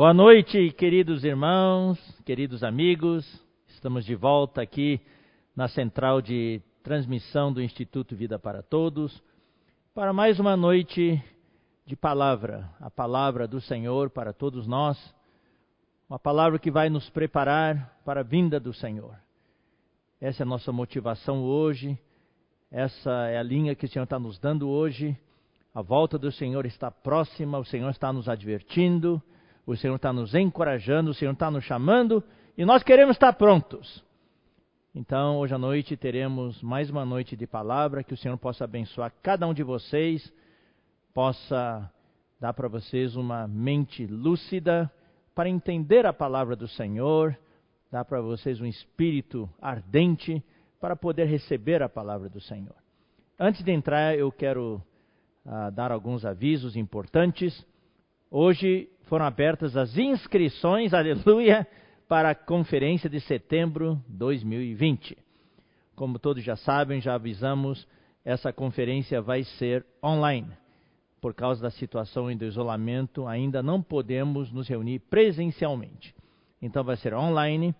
Boa noite, queridos irmãos, queridos amigos. Estamos de volta aqui na central de transmissão do Instituto Vida para Todos para mais uma noite de palavra, a palavra do Senhor para todos nós, uma palavra que vai nos preparar para a vinda do Senhor. Essa é a nossa motivação hoje, essa é a linha que o Senhor está nos dando hoje. A volta do Senhor está próxima, o Senhor está nos advertindo o Senhor está nos encorajando, o Senhor está nos chamando e nós queremos estar prontos. Então, hoje à noite teremos mais uma noite de palavra, que o Senhor possa abençoar cada um de vocês, possa dar para vocês uma mente lúcida para entender a palavra do Senhor, dar para vocês um espírito ardente para poder receber a palavra do Senhor. Antes de entrar, eu quero uh, dar alguns avisos importantes. Hoje foram abertas as inscrições, aleluia, para a conferência de setembro 2020. Como todos já sabem, já avisamos, essa conferência vai ser online. Por causa da situação e do isolamento, ainda não podemos nos reunir presencialmente. Então vai ser online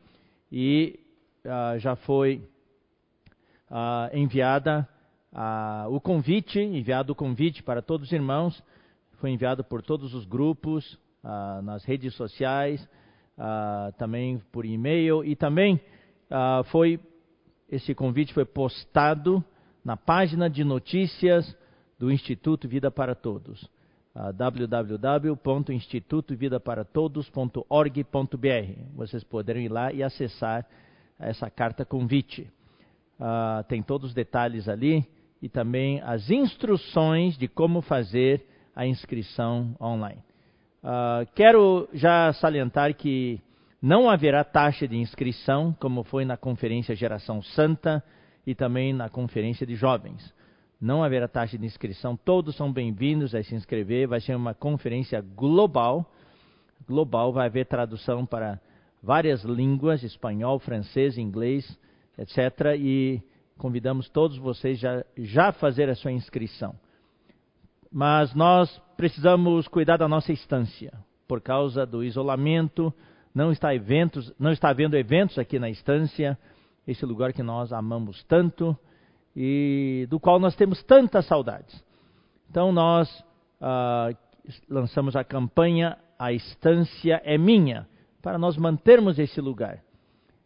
e uh, já foi uh, enviada uh, o convite, enviado o convite para todos os irmãos, foi enviado por todos os grupos, ah, nas redes sociais, ah, também por e-mail e também ah, foi esse convite foi postado na página de notícias do Instituto Vida para Todos, www.institutovidaparatodos.org.br. Vocês poderão ir lá e acessar essa carta convite. tem todos os detalhes ali e também as instruções de como fazer a inscrição online. Uh, quero já salientar que não haverá taxa de inscrição, como foi na Conferência Geração Santa e também na Conferência de Jovens. Não haverá taxa de inscrição, todos são bem-vindos a se inscrever. Vai ser uma conferência global. Global, vai haver tradução para várias línguas: espanhol, francês, inglês, etc. E convidamos todos vocês já, já fazer a sua inscrição mas nós precisamos cuidar da nossa estância. Por causa do isolamento, não está, eventos, não está havendo eventos aqui na estância, esse lugar que nós amamos tanto e do qual nós temos tantas saudades. Então nós ah, lançamos a campanha A Estância é Minha, para nós mantermos esse lugar.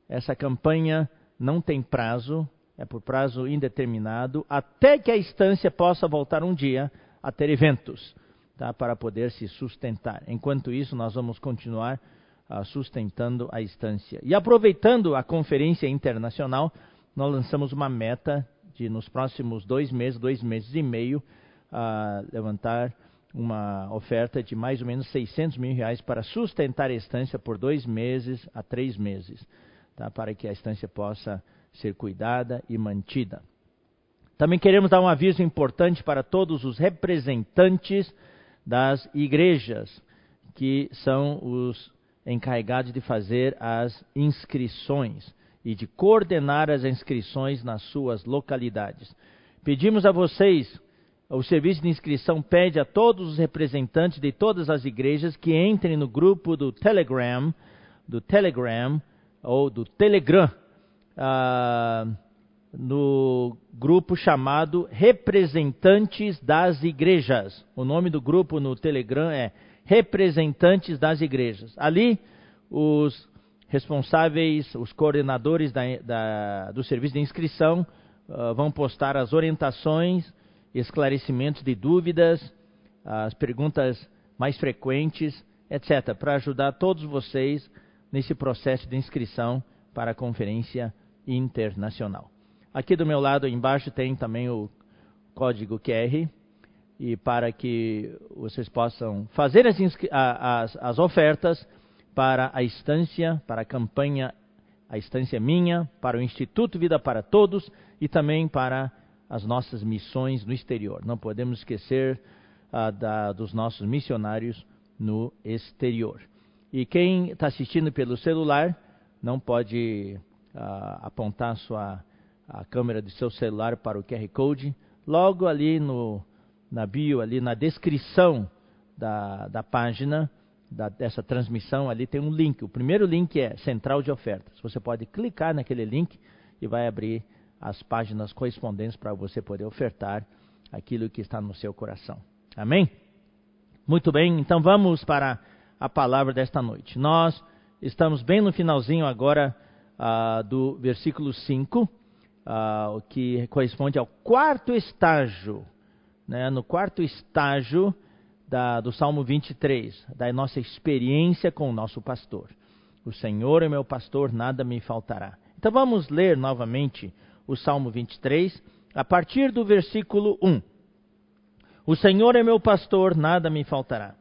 Essa campanha não tem prazo, é por prazo indeterminado, até que a estância possa voltar um dia a ter eventos tá, para poder se sustentar. Enquanto isso, nós vamos continuar uh, sustentando a estância. E aproveitando a conferência internacional, nós lançamos uma meta de, nos próximos dois meses, dois meses e meio, uh, levantar uma oferta de mais ou menos 600 mil reais para sustentar a estância por dois meses a três meses, tá, para que a estância possa ser cuidada e mantida. Também queremos dar um aviso importante para todos os representantes das igrejas, que são os encarregados de fazer as inscrições e de coordenar as inscrições nas suas localidades. Pedimos a vocês, o serviço de inscrição pede a todos os representantes de todas as igrejas que entrem no grupo do Telegram, do Telegram ou do Telegram. Uh, no grupo chamado Representantes das Igrejas. O nome do grupo no Telegram é Representantes das Igrejas. Ali, os responsáveis, os coordenadores da, da, do serviço de inscrição uh, vão postar as orientações, esclarecimentos de dúvidas, as perguntas mais frequentes, etc., para ajudar todos vocês nesse processo de inscrição para a conferência internacional. Aqui do meu lado embaixo tem também o código QR e para que vocês possam fazer as, as, as ofertas para a estância, para a campanha A Estância Minha, para o Instituto Vida para Todos e também para as nossas missões no exterior. Não podemos esquecer uh, da, dos nossos missionários no exterior. E quem está assistindo pelo celular não pode uh, apontar sua a câmera do seu celular para o QR Code. Logo ali no, na bio, ali na descrição da, da página, da, dessa transmissão, ali tem um link. O primeiro link é Central de Ofertas. Você pode clicar naquele link e vai abrir as páginas correspondentes para você poder ofertar aquilo que está no seu coração. Amém? Muito bem, então vamos para a palavra desta noite. Nós estamos bem no finalzinho agora uh, do versículo 5, uh, que corresponde ao quarto estágio, né, no quarto estágio da, do Salmo 23, da nossa experiência com o nosso pastor. O Senhor é meu pastor, nada me faltará. Então vamos ler novamente o Salmo 23, a partir do versículo 1. O Senhor é meu pastor, nada me faltará.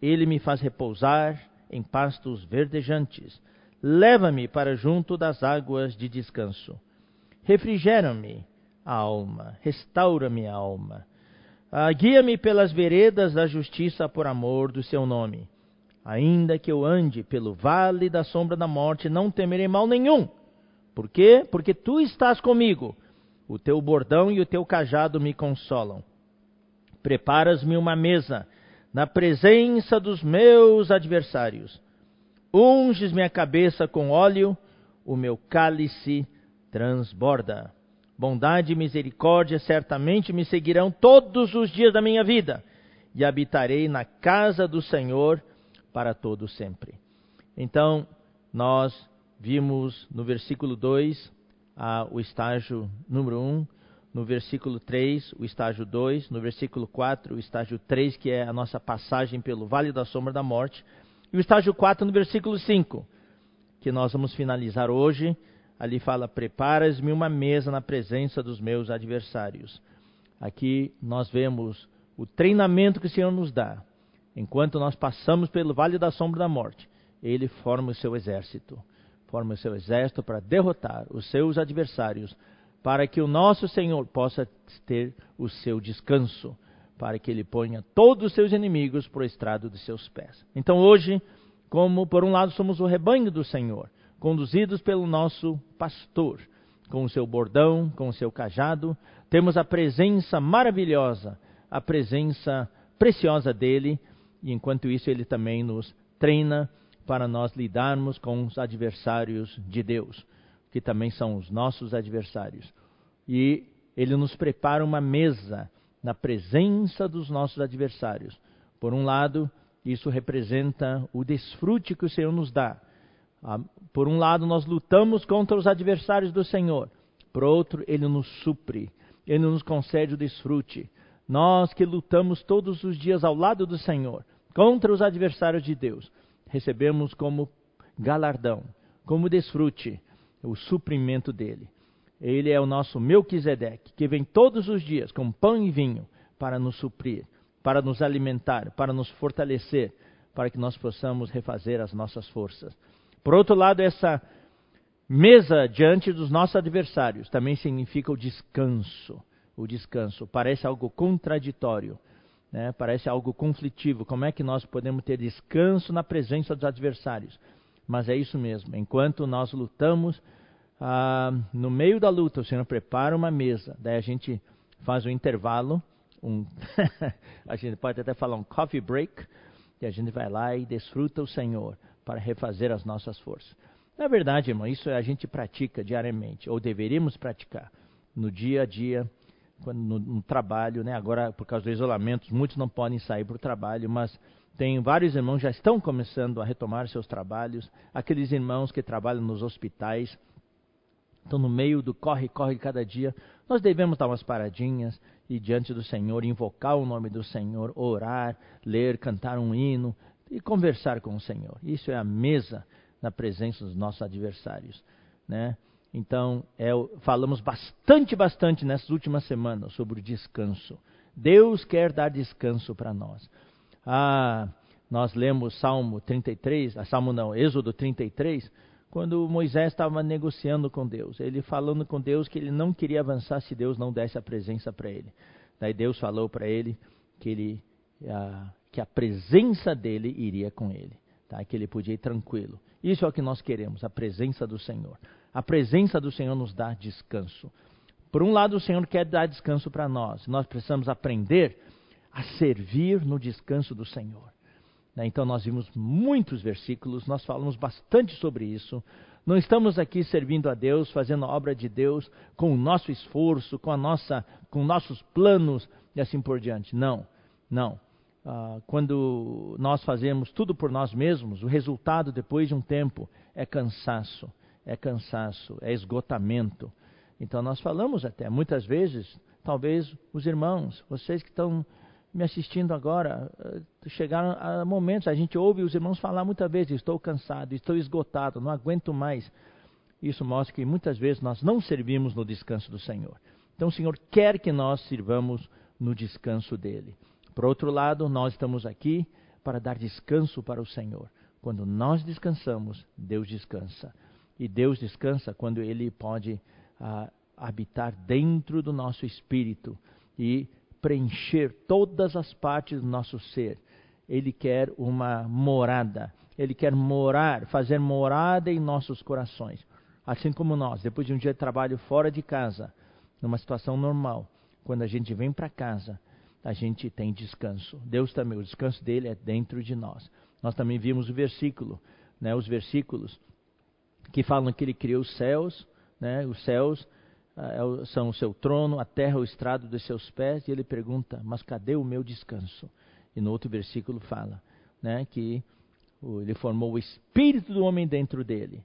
Ele me faz repousar em pastos verdejantes. Leva-me para junto das águas de descanso. Refrigera-me a alma, restaura-me a alma. Ah, Guia-me pelas veredas da justiça por amor do seu nome. Ainda que eu ande pelo vale da sombra da morte, não temerei mal nenhum. Por quê? Porque tu estás comigo. O teu bordão e o teu cajado me consolam. Preparas-me uma mesa na presença dos meus adversários. Unges minha cabeça com óleo, o meu cálice transborda. Bondade e misericórdia certamente me seguirão todos os dias da minha vida, e habitarei na casa do Senhor para todo sempre. Então, nós vimos no versículo 2 ah, o estágio número 1, um, no versículo 3, o estágio 2, no versículo 4, o estágio 3, que é a nossa passagem pelo vale da sombra da morte, e o estágio 4 no versículo 5, que nós vamos finalizar hoje. Ali fala: Preparas-me uma mesa na presença dos meus adversários. Aqui nós vemos o treinamento que o Senhor nos dá. Enquanto nós passamos pelo vale da sombra da morte, ele forma o seu exército. Forma o seu exército para derrotar os seus adversários para que o nosso Senhor possa ter o seu descanso, para que ele ponha todos os seus inimigos por estrado de seus pés. Então hoje, como por um lado somos o rebanho do Senhor, conduzidos pelo nosso pastor, com o seu bordão, com o seu cajado, temos a presença maravilhosa, a presença preciosa dele, e enquanto isso ele também nos treina para nós lidarmos com os adversários de Deus que também são os nossos adversários. E ele nos prepara uma mesa na presença dos nossos adversários. Por um lado, isso representa o desfrute que o Senhor nos dá. Por um lado, nós lutamos contra os adversários do Senhor. Por outro, ele nos supre, ele nos concede o desfrute. Nós que lutamos todos os dias ao lado do Senhor contra os adversários de Deus, recebemos como galardão, como desfrute, o suprimento dele. Ele é o nosso Melquisedeque, que vem todos os dias com pão e vinho para nos suprir, para nos alimentar, para nos fortalecer, para que nós possamos refazer as nossas forças. Por outro lado, essa mesa diante dos nossos adversários também significa o descanso. O descanso parece algo contraditório, né? parece algo conflitivo. Como é que nós podemos ter descanso na presença dos adversários? Mas é isso mesmo. Enquanto nós lutamos, ah, no meio da luta, o Senhor prepara uma mesa. Daí a gente faz um intervalo. Um a gente pode até falar um coffee break. E a gente vai lá e desfruta o Senhor para refazer as nossas forças. Na verdade, irmão, isso a gente pratica diariamente, ou deveríamos praticar no dia a dia, no, no trabalho, né? Agora, por causa do isolamento, muitos não podem sair para o trabalho, mas tem vários irmãos já estão começando a retomar seus trabalhos. Aqueles irmãos que trabalham nos hospitais, estão no meio do corre-corre de cada dia. Nós devemos dar umas paradinhas e diante do Senhor, invocar o nome do Senhor, orar, ler, cantar um hino e conversar com o Senhor. Isso é a mesa na presença dos nossos adversários, né? Então, é, falamos bastante, bastante nessas últimas semanas sobre o descanso. Deus quer dar descanso para nós. Ah, nós lemos Salmo 33, ah, Salmo não, Êxodo 33, quando Moisés estava negociando com Deus, ele falando com Deus que ele não queria avançar se Deus não desse a presença para ele. Daí Deus falou para ele que ele ah, que a presença dele iria com ele, tá? que ele podia ir tranquilo. Isso é o que nós queremos, a presença do Senhor. A presença do Senhor nos dá descanso. Por um lado, o Senhor quer dar descanso para nós. Nós precisamos aprender a servir no descanso do Senhor. Né? Então nós vimos muitos versículos, nós falamos bastante sobre isso. Não estamos aqui servindo a Deus, fazendo a obra de Deus com o nosso esforço, com a nossa, com nossos planos e assim por diante. Não, não. Ah, quando nós fazemos tudo por nós mesmos, o resultado depois de um tempo é cansaço, é cansaço, é esgotamento. Então nós falamos até muitas vezes, talvez os irmãos, vocês que estão me assistindo agora, eh, chegaram a momentos, a gente ouve os irmãos falar muitas vezes: estou cansado, estou esgotado, não aguento mais. Isso mostra que muitas vezes nós não servimos no descanso do Senhor. Então o Senhor quer que nós sirvamos no descanso dele. Por outro lado, nós estamos aqui para dar descanso para o Senhor. Quando nós descansamos, Deus descansa. E Deus descansa quando Ele pode ah, habitar dentro do nosso espírito e preencher todas as partes do nosso ser. Ele quer uma morada. Ele quer morar, fazer morada em nossos corações. Assim como nós, depois de um dia de trabalho fora de casa, numa situação normal, quando a gente vem para casa, a gente tem descanso. Deus também, o descanso dele é dentro de nós. Nós também vimos o versículo, né, os versículos que falam que ele criou os céus, né, os céus uh, são o seu trono, a terra o estrado dos seus pés, e ele pergunta: Mas cadê o meu descanso? E no outro versículo fala né, que ele formou o espírito do homem dentro dele,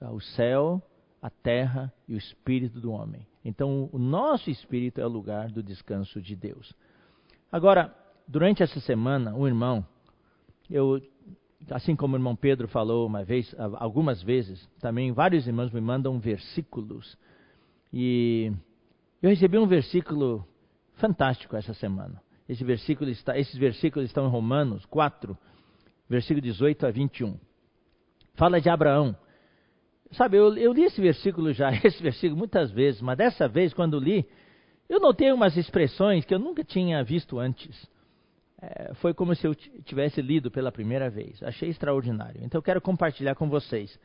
uh, o céu, a terra e o espírito do homem. Então, o nosso espírito é o lugar do descanso de Deus. Agora, durante essa semana, um irmão, eu assim como o irmão Pedro falou uma vez, algumas vezes, também vários irmãos me mandam versículos e eu recebi um versículo fantástico essa semana. Esse versículo está, esses versículos estão em Romanos 4, versículo 18 a 21. Fala de Abraão. Sabe, eu, eu li esse versículo já, esse versículo muitas vezes, mas dessa vez, quando li, eu notei umas expressões que eu nunca tinha visto antes. É, foi como se eu tivesse lido pela primeira vez. Achei extraordinário. Então eu quero compartilhar com vocês.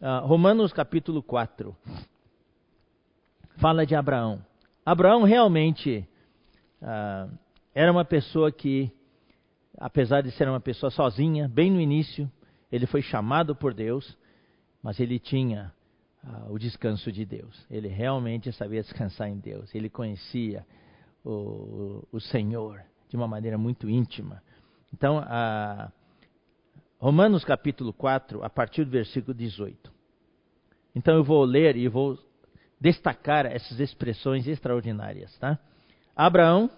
Uh, Romanos capítulo 4, fala de Abraão. Abraão realmente ah, era uma pessoa que, apesar de ser uma pessoa sozinha, bem no início, ele foi chamado por Deus, mas ele tinha o descanso de Deus. Ele realmente sabia descansar em Deus. Ele conhecia o, o Senhor de uma maneira muito íntima. Então, Romanos capítulo 4, a partir do versículo 18. Então eu vou ler e vou destacar essas expressões extraordinárias, tá? Abraão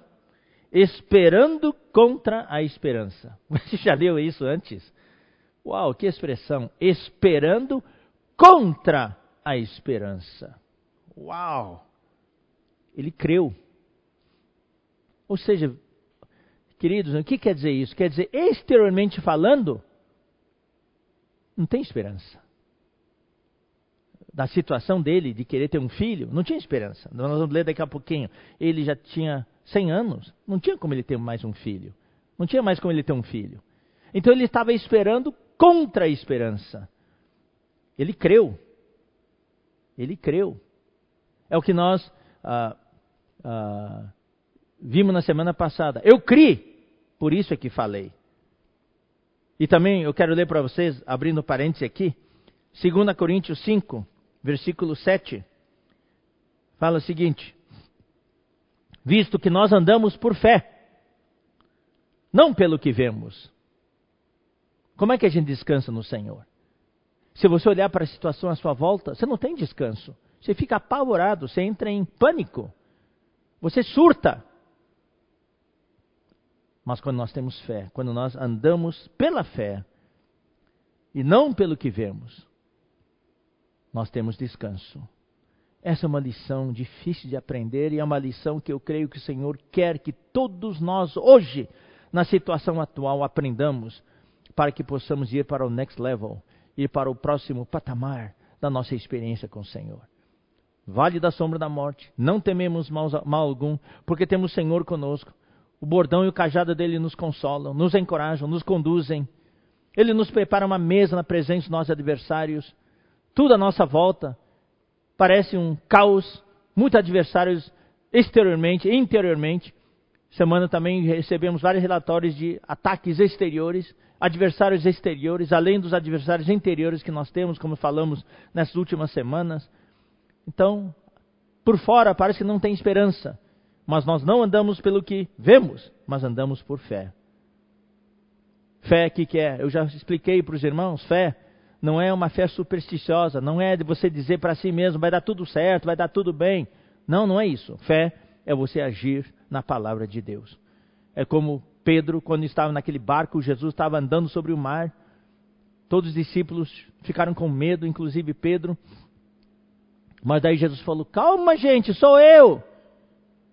esperando contra a esperança. Você já leu isso antes? Uau, que expressão! Esperando contra a esperança. Uau! Ele creu. Ou seja, queridos, o que quer dizer isso? Quer dizer, exteriormente falando, não tem esperança da situação dele de querer ter um filho, não tinha esperança. Nós vamos ler daqui a pouquinho. Ele já tinha 100 anos, não tinha como ele ter mais um filho. Não tinha mais como ele ter um filho. Então ele estava esperando contra a esperança. Ele creu. Ele creu. É o que nós ah, ah, vimos na semana passada. Eu criei, por isso é que falei. E também eu quero ler para vocês, abrindo parênteses aqui, 2 Coríntios 5, versículo 7, fala o seguinte: Visto que nós andamos por fé, não pelo que vemos. Como é que a gente descansa no Senhor? Se você olhar para a situação à sua volta, você não tem descanso. Você fica apavorado, você entra em pânico. Você surta. Mas quando nós temos fé, quando nós andamos pela fé e não pelo que vemos, nós temos descanso. Essa é uma lição difícil de aprender e é uma lição que eu creio que o Senhor quer que todos nós, hoje, na situação atual, aprendamos para que possamos ir para o next level, ir para o próximo patamar da nossa experiência com o Senhor. Vale da sombra da morte, não tememos mal, mal algum, porque temos o Senhor conosco. O bordão e o cajado dele nos consolam, nos encorajam, nos conduzem. Ele nos prepara uma mesa na presença dos nossos adversários. Tudo à nossa volta parece um caos, muitos adversários exteriormente e interiormente. Semana também recebemos vários relatórios de ataques exteriores, adversários exteriores, além dos adversários interiores que nós temos, como falamos nessas últimas semanas. Então, por fora parece que não tem esperança, mas nós não andamos pelo que vemos, mas andamos por fé. Fé que, que é? Eu já expliquei para os irmãos, fé não é uma fé supersticiosa, não é de você dizer para si mesmo, vai dar tudo certo, vai dar tudo bem. Não, não é isso. Fé é você agir na palavra de Deus. É como Pedro, quando estava naquele barco, Jesus estava andando sobre o mar. Todos os discípulos ficaram com medo, inclusive Pedro. Mas daí Jesus falou: Calma, gente, sou eu.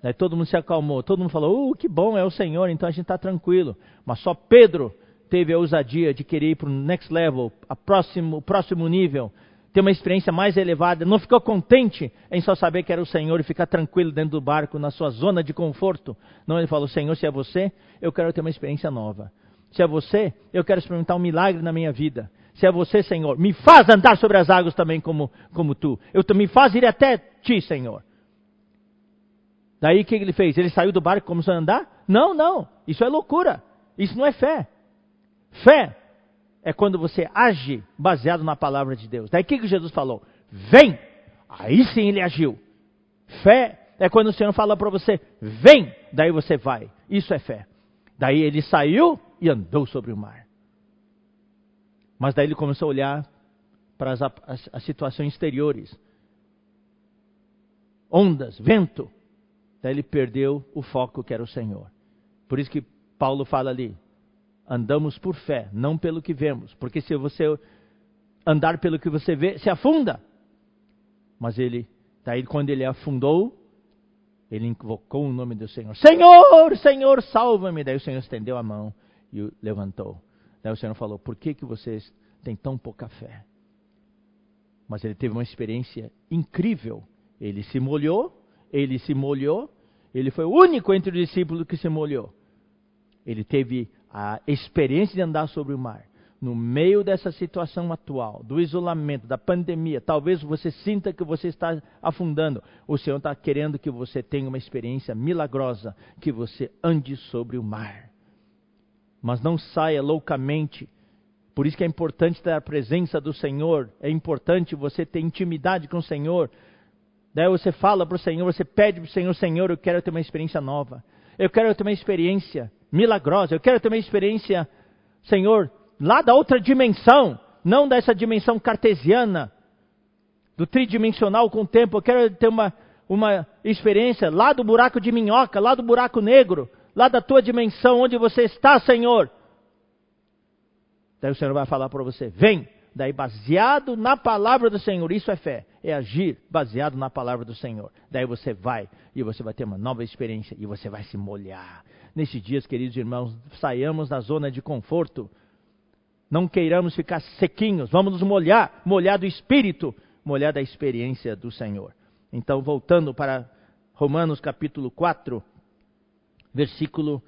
Daí todo mundo se acalmou. Todo mundo falou: Uh, que bom, é o Senhor, então a gente está tranquilo. Mas só Pedro teve a ousadia de querer ir para o next level, a próximo, o próximo nível, ter uma experiência mais elevada, não ficou contente em só saber que era o Senhor e ficar tranquilo dentro do barco, na sua zona de conforto. Não, ele falou: Senhor, se é você, eu quero ter uma experiência nova. Se é você, eu quero experimentar um milagre na minha vida. Se é você, Senhor, me faz andar sobre as águas também como, como tu. Eu, me faz ir até ti, Senhor. Daí o que ele fez? Ele saiu do barco e começou a andar? Não, não. Isso é loucura. Isso não é fé. Fé é quando você age baseado na palavra de Deus. Daí o que, que Jesus falou? Vem! Aí sim ele agiu. Fé é quando o Senhor fala para você, vem! Daí você vai. Isso é fé. Daí ele saiu e andou sobre o mar. Mas daí ele começou a olhar para as, as, as situações exteriores ondas, vento. Daí ele perdeu o foco que era o Senhor. Por isso que Paulo fala ali: Andamos por fé, não pelo que vemos. Porque se você andar pelo que você vê, se afunda. Mas ele, daí quando ele afundou, ele invocou o nome do Senhor. Senhor, Senhor, salva-me. Daí o Senhor estendeu a mão e o levantou. Daí o Senhor falou: Por que, que vocês têm tão pouca fé? Mas ele teve uma experiência incrível. Ele se molhou, ele se molhou, ele foi o único entre os discípulos que se molhou. Ele teve a experiência de andar sobre o mar, no meio dessa situação atual, do isolamento, da pandemia, talvez você sinta que você está afundando. O Senhor está querendo que você tenha uma experiência milagrosa, que você ande sobre o mar. Mas não saia loucamente. Por isso que é importante ter a presença do Senhor, é importante você ter intimidade com o Senhor. Daí você fala para o Senhor, você pede para o Senhor, Senhor, eu quero ter uma experiência nova. Eu quero ter uma experiência milagrosa. Eu quero ter uma experiência, Senhor, lá da outra dimensão, não dessa dimensão cartesiana, do tridimensional com o tempo. Eu quero ter uma, uma experiência lá do buraco de minhoca, lá do buraco negro, lá da tua dimensão onde você está, Senhor. Daí o Senhor vai falar para você: vem. Daí, baseado na palavra do Senhor, isso é fé, é agir baseado na palavra do Senhor. Daí você vai e você vai ter uma nova experiência e você vai se molhar. Nesses dias, queridos irmãos, saiamos da zona de conforto. Não queiramos ficar sequinhos, vamos nos molhar, molhar do espírito, molhar da experiência do Senhor. Então, voltando para Romanos capítulo 4, versículo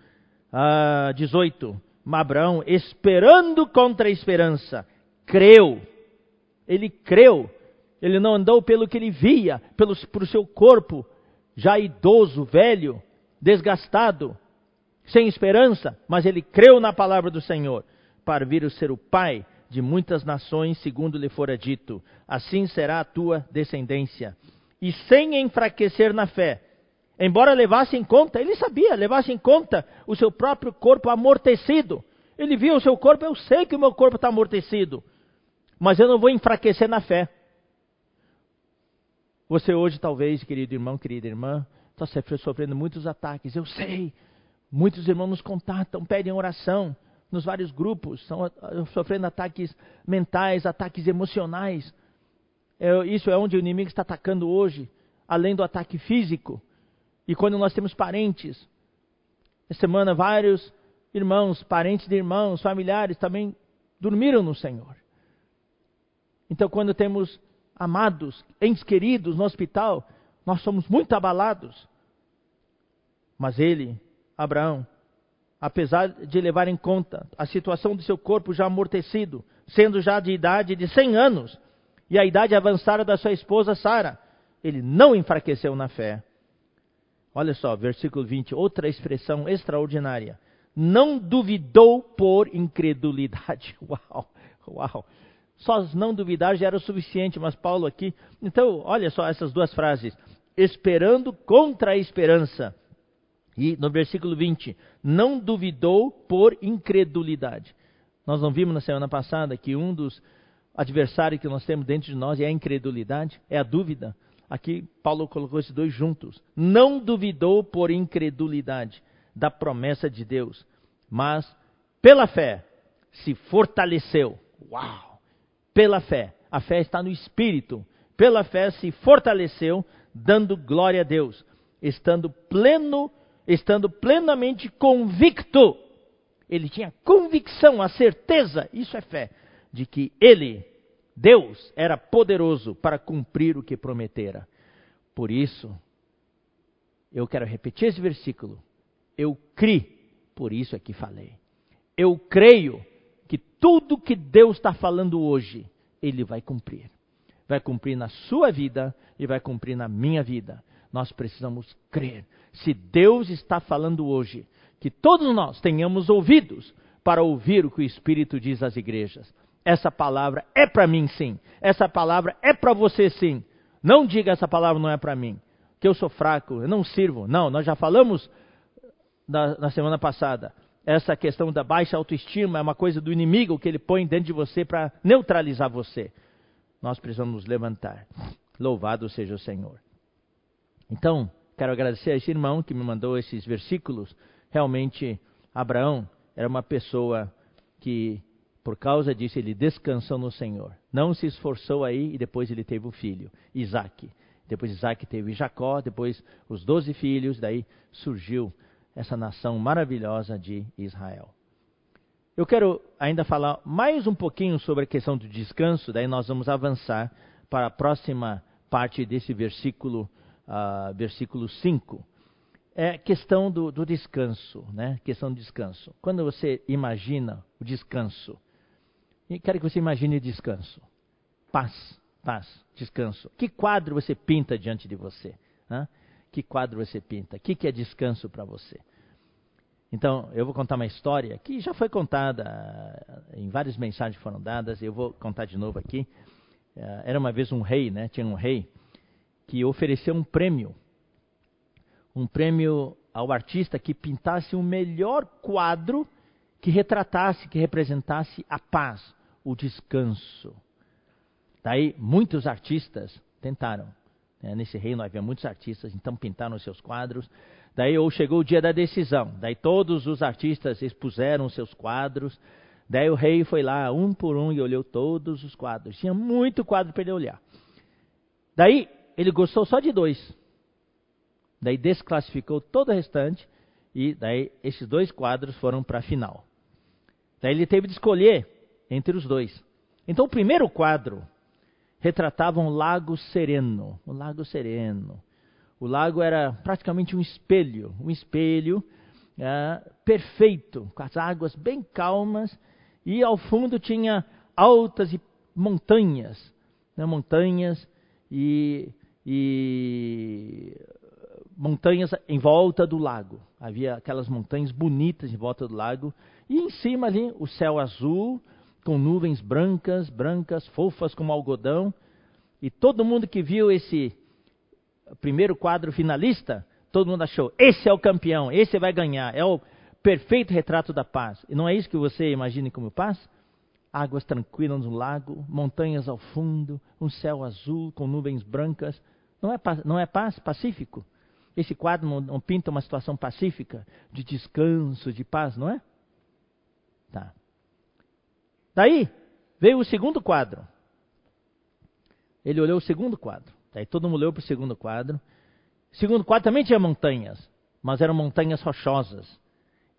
uh, 18. Abraão, esperando contra a esperança, creu. Ele creu. Ele não andou pelo que ele via, pelo, por seu corpo, já idoso, velho, desgastado sem esperança, mas ele creu na palavra do Senhor, para vir a ser o pai de muitas nações, segundo lhe fora dito: assim será a tua descendência. E sem enfraquecer na fé, embora levasse em conta, ele sabia, levasse em conta o seu próprio corpo amortecido. Ele viu o seu corpo, eu sei que o meu corpo está amortecido, mas eu não vou enfraquecer na fé. Você hoje, talvez, querido irmão, querida irmã, está sofrendo muitos ataques, eu sei, Muitos irmãos nos contatam, pedem oração nos vários grupos, estão ah, sofrendo ataques mentais, ataques emocionais. É, isso é onde o inimigo está atacando hoje, além do ataque físico. E quando nós temos parentes, essa semana vários irmãos, parentes de irmãos, familiares também dormiram no Senhor. Então, quando temos amados, entes queridos no hospital, nós somos muito abalados. Mas Ele Abraão, apesar de levar em conta a situação de seu corpo já amortecido, sendo já de idade de 100 anos, e a idade avançada da sua esposa Sara, ele não enfraqueceu na fé. Olha só, versículo 20, outra expressão extraordinária. Não duvidou por incredulidade. Uau, uau. Só não duvidar já era o suficiente, mas Paulo aqui. Então, olha só essas duas frases. Esperando contra a esperança. E no versículo 20, não duvidou por incredulidade. Nós não vimos na semana passada que um dos adversários que nós temos dentro de nós é a incredulidade, é a dúvida. Aqui Paulo colocou esses dois juntos. Não duvidou por incredulidade da promessa de Deus, mas pela fé se fortaleceu. Uau! Pela fé. A fé está no espírito. Pela fé se fortaleceu, dando glória a Deus, estando pleno, estando plenamente convicto. Ele tinha convicção, a certeza, isso é fé, de que ele Deus era poderoso para cumprir o que prometera. Por isso, eu quero repetir esse versículo. Eu criei, por isso é que falei. Eu creio que tudo que Deus está falando hoje, Ele vai cumprir. Vai cumprir na sua vida e vai cumprir na minha vida. Nós precisamos crer. Se Deus está falando hoje, que todos nós tenhamos ouvidos para ouvir o que o Espírito diz às igrejas. Essa palavra é para mim sim. Essa palavra é para você sim. Não diga essa palavra não é para mim, que eu sou fraco, eu não sirvo. Não, nós já falamos na, na semana passada. Essa questão da baixa autoestima é uma coisa do inimigo que ele põe dentro de você para neutralizar você. Nós precisamos nos levantar. Louvado seja o Senhor. Então, quero agradecer a esse irmão que me mandou esses versículos. Realmente, Abraão era uma pessoa que por causa disso, ele descansou no Senhor. Não se esforçou aí e depois ele teve o filho, Isaac. Depois Isaac teve Jacó, depois os doze filhos, daí surgiu essa nação maravilhosa de Israel. Eu quero ainda falar mais um pouquinho sobre a questão do descanso, daí nós vamos avançar para a próxima parte desse versículo, uh, versículo 5. É questão do, do descanso, né? Questão do descanso. Quando você imagina o descanso, quero que você imagine descanso. Paz, paz, descanso. Que quadro você pinta diante de você? Né? Que quadro você pinta? O que, que é descanso para você? Então, eu vou contar uma história que já foi contada em várias mensagens que foram dadas, eu vou contar de novo aqui. Eh, era uma vez um rei, né? Tinha um rei que ofereceu um prêmio. Um prêmio ao artista que pintasse o melhor quadro que retratasse, que representasse a paz, o descanso. Daí muitos artistas tentaram. Né? Nesse reino havia muitos artistas, então pintaram seus quadros. Daí ou chegou o dia da decisão. Daí todos os artistas expuseram seus quadros. Daí o rei foi lá um por um e olhou todos os quadros. Tinha muito quadro para ele olhar. Daí ele gostou só de dois. Daí desclassificou todo o restante e daí esses dois quadros foram para a final. Daí ele teve de escolher entre os dois. Então, o primeiro quadro retratava um lago sereno, um lago sereno. O lago era praticamente um espelho, um espelho é, perfeito, com as águas bem calmas, e ao fundo tinha altas montanhas, né, montanhas e, e montanhas em volta do lago. Havia aquelas montanhas bonitas em volta do lago, e em cima ali o céu azul, com nuvens brancas, brancas, fofas como algodão. E todo mundo que viu esse primeiro quadro finalista, todo mundo achou: esse é o campeão, esse vai ganhar, é o perfeito retrato da paz. E não é isso que você imagine como paz? Águas tranquilas no lago, montanhas ao fundo, um céu azul com nuvens brancas. Não é, não é paz pacífico? Esse quadro não, não pinta uma situação pacífica, de descanso, de paz, não é? Tá. Daí veio o segundo quadro. Ele olhou o segundo quadro. Daí todo mundo olhou para o segundo quadro. O segundo quadro também tinha montanhas, mas eram montanhas rochosas,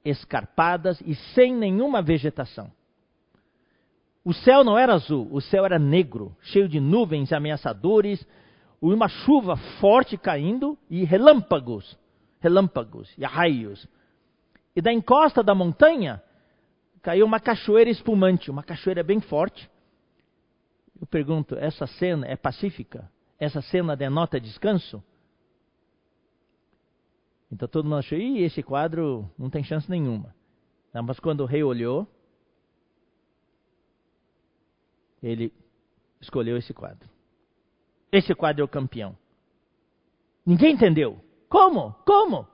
escarpadas e sem nenhuma vegetação. O céu não era azul, o céu era negro, cheio de nuvens ameaçadores, uma chuva forte caindo e relâmpagos, relâmpagos e raios. E da encosta da montanha caiu uma cachoeira espumante, uma cachoeira bem forte. Eu pergunto, essa cena é pacífica? Essa cena denota descanso? Então todo mundo achou, ih, esse quadro não tem chance nenhuma. Não, mas quando o rei olhou, ele escolheu esse quadro. Esse quadro é o campeão. Ninguém entendeu. Como? Como?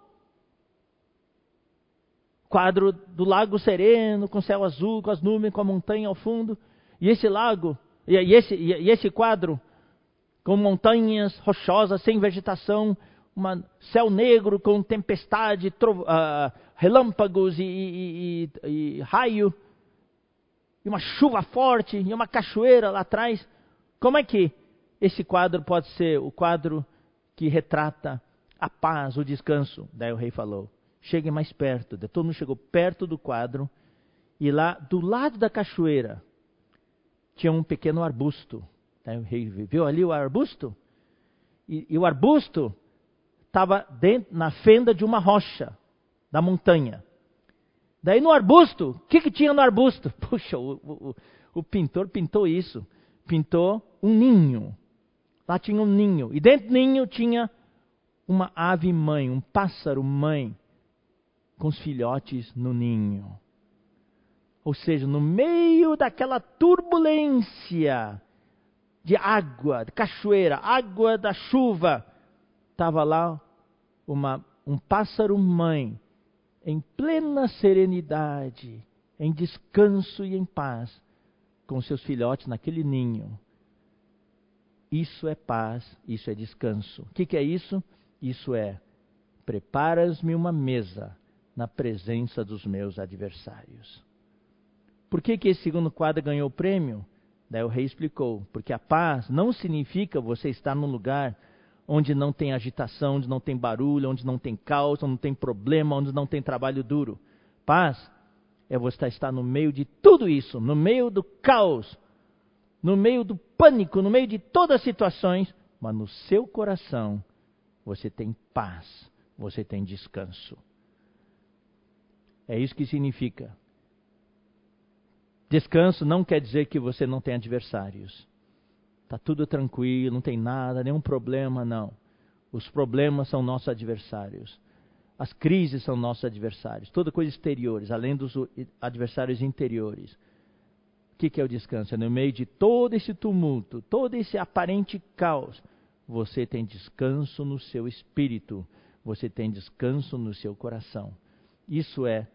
Quadro do lago sereno, com céu azul, com as nuvens, com a montanha ao fundo. E esse lago, e esse, e esse quadro, com montanhas rochosas, sem vegetação, um céu negro com tempestade, uh, relâmpagos e, e, e, e raio, e uma chuva forte, e uma cachoeira lá atrás. Como é que esse quadro pode ser o quadro que retrata a paz, o descanso? Daí o rei falou: chegue mais perto. Todo mundo chegou perto do quadro, e lá do lado da cachoeira tinha um pequeno arbusto. Daí o rei viu ali o arbusto? E, e o arbusto estava na fenda de uma rocha da montanha. Daí no arbusto, o que, que tinha no arbusto? Puxa, o, o, o pintor pintou isso. Pintou um ninho. Lá tinha um ninho. E dentro do ninho tinha uma ave mãe, um pássaro mãe, com os filhotes no ninho. Ou seja, no meio daquela turbulência de água, de cachoeira, água da chuva, estava lá uma, um pássaro mãe em plena serenidade, em descanso e em paz, com seus filhotes naquele ninho. Isso é paz, isso é descanso. O que, que é isso? Isso é: preparas-me uma mesa na presença dos meus adversários. Por que, que esse segundo quadro ganhou o prêmio? Daí o rei explicou: porque a paz não significa você estar num lugar onde não tem agitação, onde não tem barulho, onde não tem caos, onde não tem problema, onde não tem trabalho duro. Paz é você estar no meio de tudo isso, no meio do caos, no meio do pânico, no meio de todas as situações, mas no seu coração você tem paz, você tem descanso. É isso que significa. Descanso não quer dizer que você não tem adversários. Está tudo tranquilo, não tem nada, nenhum problema, não. Os problemas são nossos adversários. As crises são nossos adversários. Toda coisa exteriores, além dos adversários interiores. O que, que é o descanso? É no meio de todo esse tumulto, todo esse aparente caos, você tem descanso no seu espírito, você tem descanso no seu coração. Isso é,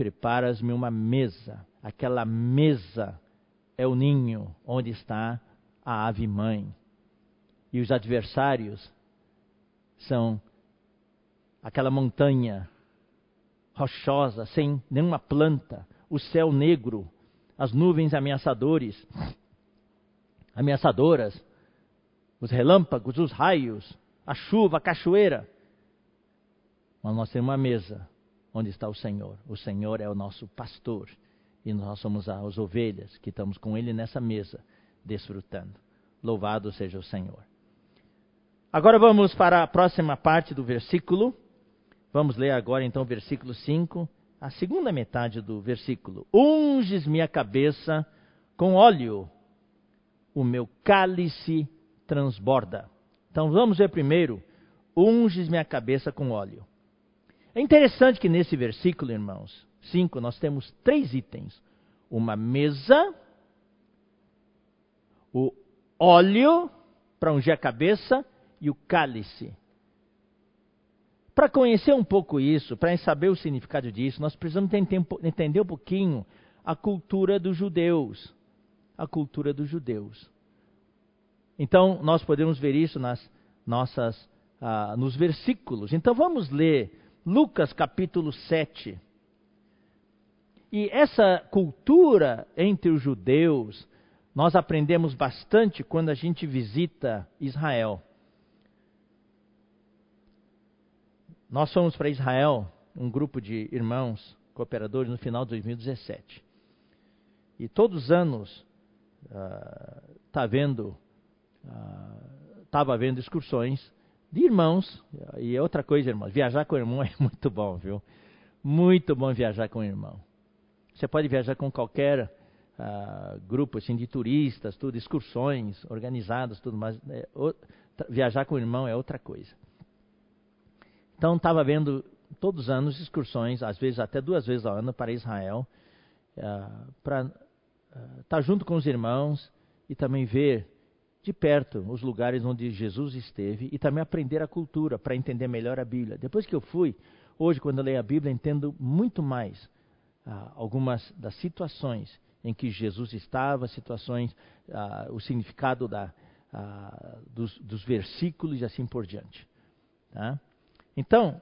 preparas-me uma mesa. Aquela mesa é o ninho onde está a ave mãe. E os adversários são aquela montanha rochosa, sem nenhuma planta, o céu negro, as nuvens ameaçadores, ameaçadoras, os relâmpagos, os raios, a chuva, a cachoeira. Mas nós temos uma mesa onde está o Senhor. O Senhor é o nosso pastor e nós somos as ovelhas que estamos com Ele nessa mesa desfrutando. Louvado seja o Senhor. Agora vamos para a próxima parte do versículo. Vamos ler agora então o versículo 5, a segunda metade do versículo. Unges minha cabeça com óleo, o meu cálice transborda. Então vamos ver primeiro, unges minha cabeça com óleo. É interessante que nesse versículo, irmãos, 5, nós temos três itens: uma mesa, o óleo para ungir a cabeça e o cálice. Para conhecer um pouco isso, para saber o significado disso, nós precisamos entender um pouquinho a cultura dos judeus. A cultura dos judeus. Então, nós podemos ver isso nas nossas, ah, nos versículos. Então, vamos ler Lucas capítulo 7. E essa cultura entre os judeus, nós aprendemos bastante quando a gente visita Israel. Nós fomos para Israel, um grupo de irmãos cooperadores, no final de 2017. E todos os anos uh, tá vendo, estava uh, vendo excursões de irmãos. E outra coisa, irmãos, viajar com irmão é muito bom, viu? Muito bom viajar com irmão. Você pode viajar com qualquer uh, grupo assim, de turistas, tudo, excursões organizadas, tudo mais. É, viajar com irmão é outra coisa. Então estava vendo todos os anos excursões, às vezes até duas vezes ao ano para Israel, uh, para uh, estar junto com os irmãos e também ver de perto os lugares onde Jesus esteve e também aprender a cultura para entender melhor a Bíblia. Depois que eu fui, hoje quando leio a Bíblia entendo muito mais uh, algumas das situações em que Jesus estava, situações, o significado da, dos, dos, versículos e assim por diante. Tá? Então,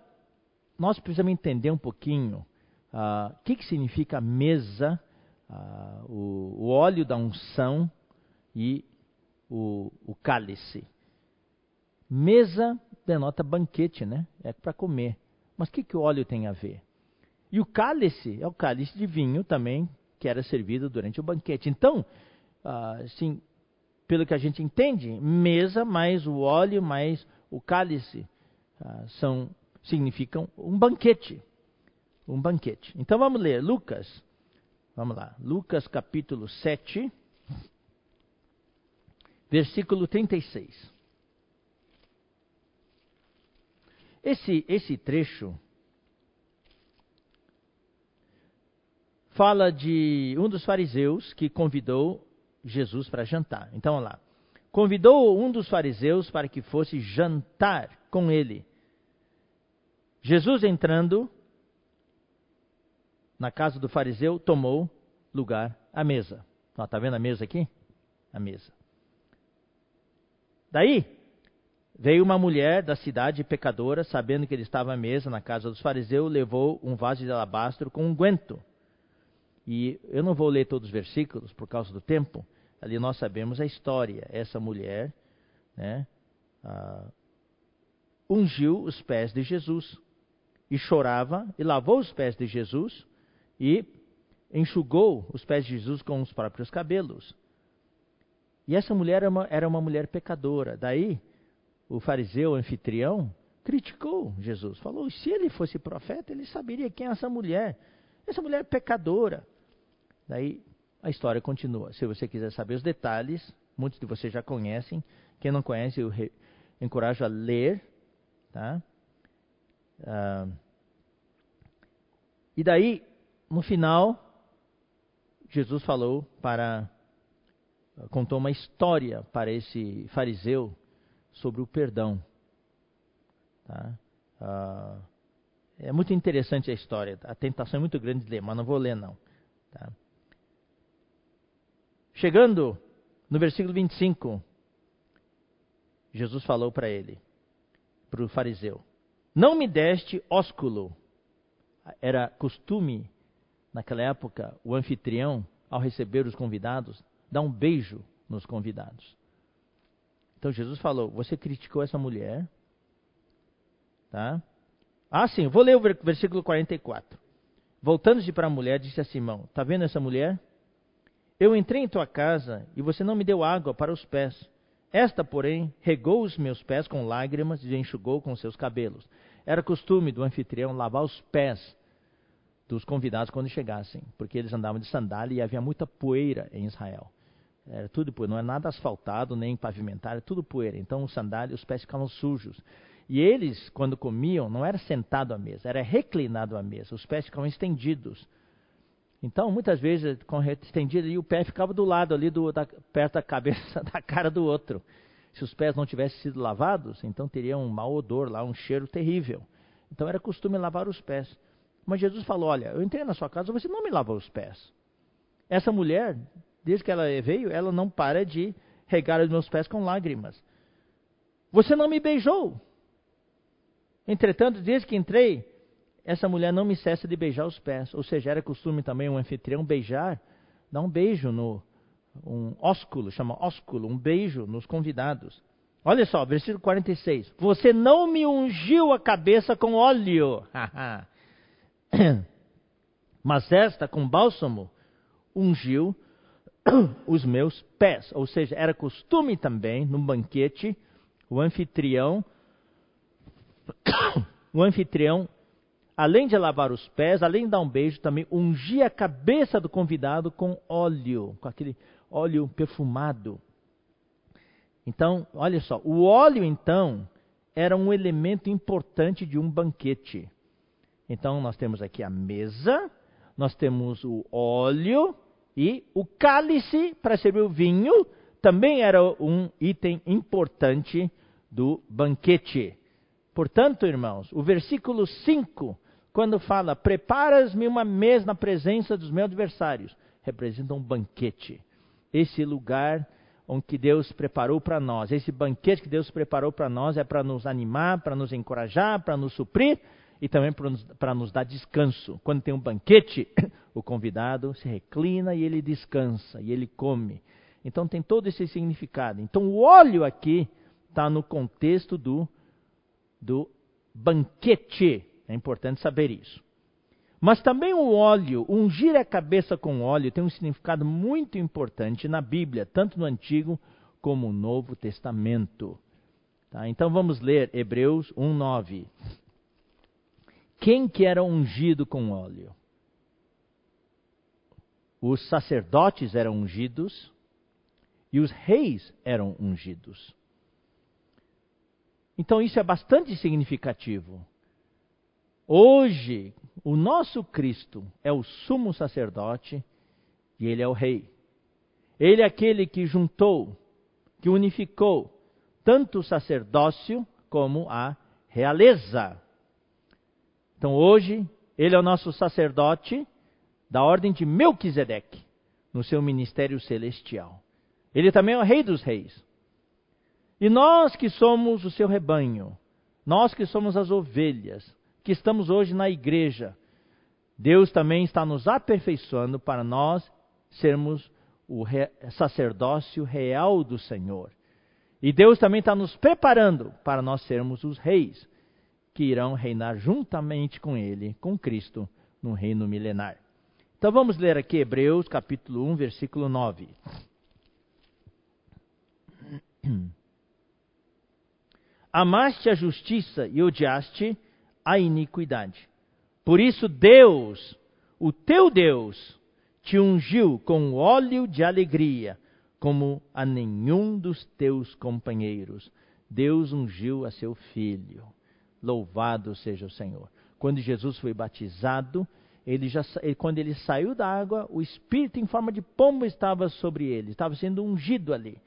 nós precisamos entender um pouquinho o que, que significa mesa, o, o óleo da unção e o, o cálice. Mesa denota banquete, né? É para comer. Mas o que, que o óleo tem a ver? E o cálice é o cálice de vinho também, que era servido durante o banquete. Então, assim, pelo que a gente entende, mesa mais o óleo mais o cálice uh, são significam um banquete. Um banquete. Então vamos ler Lucas. Vamos lá. Lucas capítulo 7 versículo 36. Esse, esse trecho fala de um dos fariseus que convidou Jesus para jantar. Então, olha lá. Convidou um dos fariseus para que fosse jantar com ele. Jesus entrando na casa do fariseu, tomou lugar à mesa. Está vendo a mesa aqui? A mesa. Daí, veio uma mulher da cidade pecadora, sabendo que ele estava à mesa na casa dos fariseus, levou um vaso de alabastro com unguento. E eu não vou ler todos os versículos por causa do tempo. Ali nós sabemos a história. Essa mulher né, uh, ungiu os pés de Jesus e chorava e lavou os pés de Jesus e enxugou os pés de Jesus com os próprios cabelos. E essa mulher era uma, era uma mulher pecadora. Daí, o fariseu anfitrião criticou Jesus. Falou: se ele fosse profeta, ele saberia quem é essa mulher. Essa mulher é pecadora. Daí a história continua. Se você quiser saber os detalhes, muitos de vocês já conhecem. Quem não conhece, eu re, encorajo a ler. Tá? Ah, e daí, no final, Jesus falou para contou uma história para esse fariseu sobre o perdão. Tá? Ah, é muito interessante a história. A tentação é muito grande de ler, mas não vou ler não. Tá? Chegando no versículo 25, Jesus falou para ele, para o fariseu: Não me deste ósculo. Era costume, naquela época, o anfitrião, ao receber os convidados, dá um beijo nos convidados. Então Jesus falou: Você criticou essa mulher? Tá? Ah, sim, vou ler o versículo 44. Voltando-se para a mulher, disse a Simão: Está vendo essa mulher? Eu entrei em tua casa e você não me deu água para os pés. Esta, porém, regou os meus pés com lágrimas e enxugou com seus cabelos. Era costume do anfitrião lavar os pés dos convidados quando chegassem, porque eles andavam de sandália e havia muita poeira em Israel. Era tudo poeira, não é nada asfaltado nem pavimentado, era tudo poeira. Então os sandálias, os pés ficavam sujos. E eles, quando comiam, não era sentado à mesa, era reclinado à mesa. Os pés ficavam estendidos. Então, muitas vezes, com estendido ali, o pé ficava do lado ali, do, da, perto da cabeça, da cara do outro. Se os pés não tivessem sido lavados, então teria um mau odor lá, um cheiro terrível. Então era costume lavar os pés. Mas Jesus falou: Olha, eu entrei na sua casa, você não me lavou os pés. Essa mulher Desde que ela veio, ela não para de regar os meus pés com lágrimas. Você não me beijou. Entretanto, desde que entrei, essa mulher não me cessa de beijar os pés. Ou seja, era costume também um anfitrião beijar, dar um beijo no um ósculo, chama ósculo, um beijo nos convidados. Olha só, versículo 46. Você não me ungiu a cabeça com óleo, mas esta com bálsamo ungiu os meus pés. Ou seja, era costume também, num banquete, o anfitrião, o anfitrião, além de lavar os pés, além de dar um beijo, também ungia a cabeça do convidado com óleo, com aquele óleo perfumado. Então, olha só, o óleo então era um elemento importante de um banquete. Então, nós temos aqui a mesa, nós temos o óleo e o cálice para servir o vinho, também era um item importante do banquete. Portanto, irmãos, o versículo 5, quando fala: Preparas-me uma mesa na presença dos meus adversários, representa um banquete. Esse lugar onde Deus preparou para nós, esse banquete que Deus preparou para nós é para nos animar, para nos encorajar, para nos suprir e também para nos, dar descanso. Quando tem um banquete, o convidado se reclina e ele descansa, e ele come. Então tem todo esse significado. Então o óleo aqui está no contexto do, do banquete. É importante saber isso. Mas também o óleo, ungir a cabeça com óleo, tem um significado muito importante na Bíblia, tanto no Antigo como no Novo Testamento. Tá? Então vamos ler Hebreus 1,9. Quem que era ungido com óleo? Os sacerdotes eram ungidos e os reis eram ungidos. Então isso é bastante significativo. Hoje, o nosso Cristo é o sumo sacerdote e ele é o rei. Ele é aquele que juntou, que unificou tanto o sacerdócio como a realeza. Então hoje, ele é o nosso sacerdote da ordem de Melquisedeque, no seu ministério celestial. Ele também é o rei dos reis. E nós que somos o seu rebanho, nós que somos as ovelhas, que estamos hoje na igreja, Deus também está nos aperfeiçoando para nós sermos o sacerdócio real do Senhor. E Deus também está nos preparando para nós sermos os reis que irão reinar juntamente com Ele, com Cristo, no reino milenar. Então vamos ler aqui Hebreus capítulo 1, versículo 9. Amaste a justiça e odiaste a iniquidade. Por isso Deus, o teu Deus, te ungiu com óleo de alegria, como a nenhum dos teus companheiros. Deus ungiu a seu filho. Louvado seja o Senhor. Quando Jesus foi batizado, ele já, quando ele saiu da água, o Espírito em forma de pombo estava sobre ele, estava sendo ungido ali,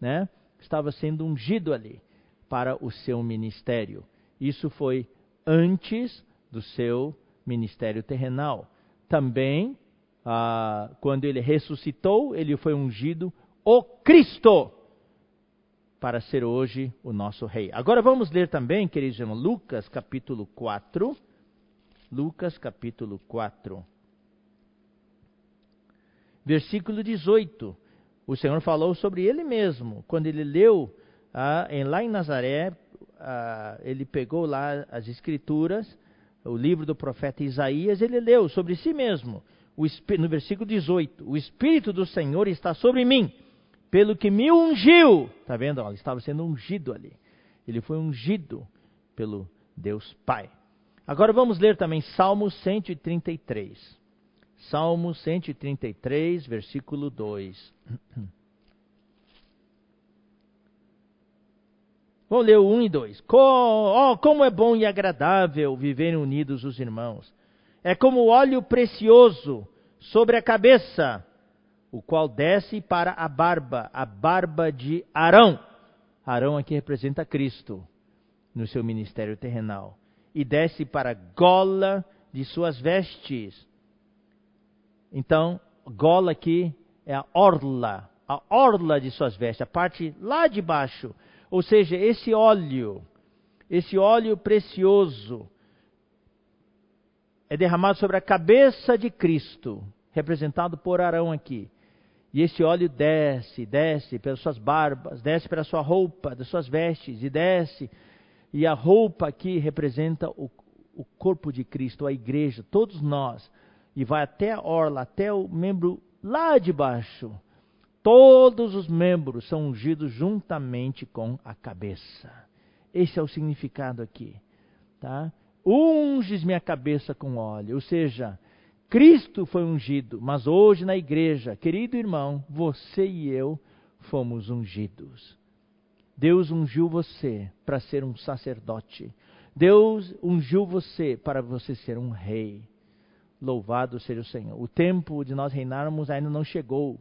né? Estava sendo ungido ali para o seu ministério. Isso foi antes do seu ministério terrenal. Também, ah, quando ele ressuscitou, ele foi ungido o Cristo para ser hoje o nosso rei. Agora vamos ler também, queridos irmãos, Lucas capítulo 4. Lucas capítulo 4. Versículo 18. O Senhor falou sobre ele mesmo. Quando ele leu ah, em, lá em Nazaré, ah, ele pegou lá as escrituras, o livro do profeta Isaías, ele leu sobre si mesmo. O, no versículo 18: O Espírito do Senhor está sobre mim pelo que me ungiu. Está vendo? Ele estava sendo ungido ali. Ele foi ungido pelo Deus Pai. Agora vamos ler também Salmo 133. Salmo 133, versículo 2. Vamos ler o 1 e 2. Oh, como é bom e agradável viverem unidos os irmãos. É como óleo precioso sobre a cabeça o qual desce para a barba, a barba de Arão. Arão aqui representa Cristo no seu ministério terrenal. E desce para a gola de suas vestes. Então, gola aqui é a orla, a orla de suas vestes, a parte lá de baixo. Ou seja, esse óleo, esse óleo precioso, é derramado sobre a cabeça de Cristo, representado por Arão aqui. E esse óleo desce, desce pelas suas barbas, desce pela sua roupa, das suas vestes, e desce. E a roupa aqui representa o, o corpo de Cristo, a igreja, todos nós. E vai até a orla, até o membro lá de baixo. Todos os membros são ungidos juntamente com a cabeça. Esse é o significado aqui. Tá? Unges minha cabeça com óleo, ou seja, Cristo foi ungido, mas hoje na igreja, querido irmão, você e eu fomos ungidos. Deus ungiu você para ser um sacerdote. Deus ungiu você para você ser um rei. Louvado seja o Senhor. O tempo de nós reinarmos ainda não chegou.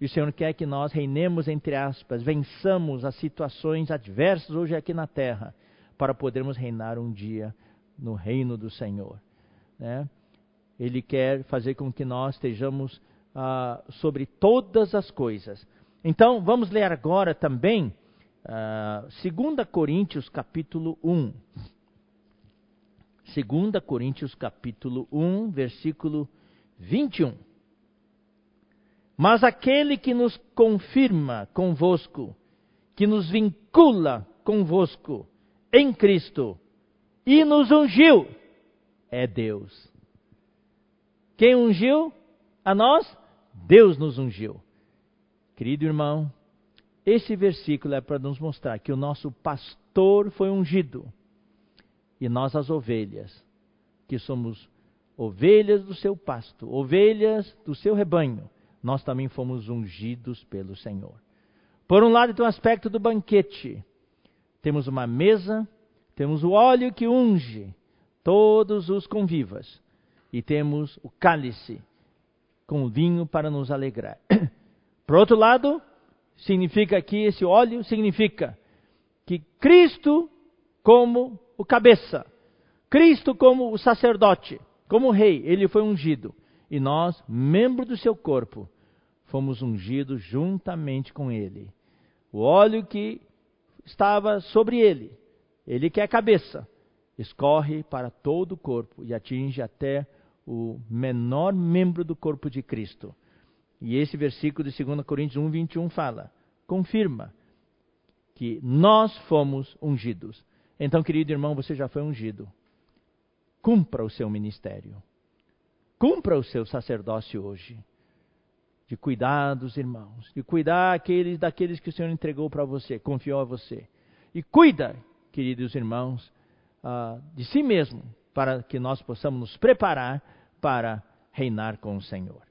E o Senhor quer que nós reinemos, entre aspas, vençamos as situações adversas hoje aqui na terra, para podermos reinar um dia no reino do Senhor. Né? Ele quer fazer com que nós estejamos ah, sobre todas as coisas. Então, vamos ler agora também ah, 2 Coríntios capítulo 1. 2 Coríntios capítulo 1, versículo 21. Mas aquele que nos confirma convosco, que nos vincula convosco em Cristo e nos ungiu, é Deus. Quem ungiu a nós? Deus nos ungiu. Querido irmão, esse versículo é para nos mostrar que o nosso pastor foi ungido e nós as ovelhas, que somos ovelhas do seu pasto, ovelhas do seu rebanho, nós também fomos ungidos pelo Senhor. Por um lado, tem o aspecto do banquete. Temos uma mesa, temos o óleo que unge todos os convivas, e temos o cálice com vinho para nos alegrar. Por outro lado, significa que esse óleo significa que Cristo como o cabeça. Cristo como o sacerdote, como o rei, ele foi ungido. E nós, membro do seu corpo, fomos ungidos juntamente com ele. O óleo que estava sobre ele, ele que é a cabeça, escorre para todo o corpo e atinge até o menor membro do corpo de Cristo. E esse versículo de 2 Coríntios 1, 21 fala, confirma que nós fomos ungidos. Então, querido irmão, você já foi ungido. Cumpra o seu ministério. Cumpra o seu sacerdócio hoje. De cuidar dos irmãos, de cuidar aqueles, daqueles que o Senhor entregou para você, confiou a você. E cuida, queridos irmãos, uh, de si mesmo, para que nós possamos nos preparar para reinar com o Senhor.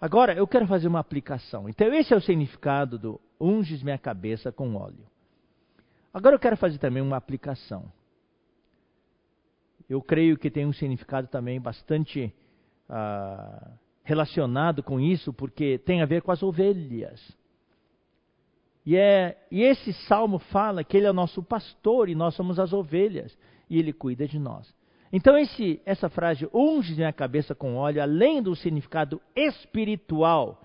Agora, eu quero fazer uma aplicação. Então, esse é o significado do unges minha cabeça com óleo. Agora eu quero fazer também uma aplicação. Eu creio que tem um significado também bastante ah, relacionado com isso, porque tem a ver com as ovelhas. E, é, e esse salmo fala que ele é o nosso pastor e nós somos as ovelhas, e ele cuida de nós. Então, esse, essa frase, unge minha cabeça com óleo, além do significado espiritual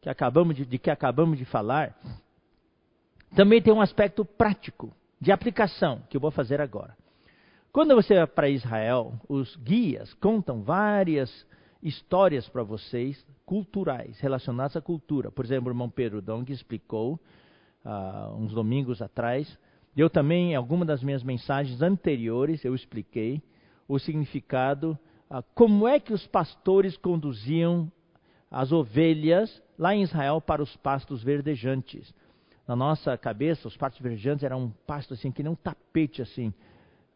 que acabamos de, de que acabamos de falar, também tem um aspecto prático, de aplicação, que eu vou fazer agora. Quando você vai para Israel, os guias contam várias histórias para vocês, culturais, relacionadas à cultura. Por exemplo, o irmão Pedro Dong explicou uh, uns domingos atrás. Eu também, em alguma das minhas mensagens anteriores, eu expliquei o significado, uh, como é que os pastores conduziam as ovelhas lá em Israel para os pastos verdejantes na nossa cabeça, os pastos verdejantes eram um pasto assim, que nem um tapete assim.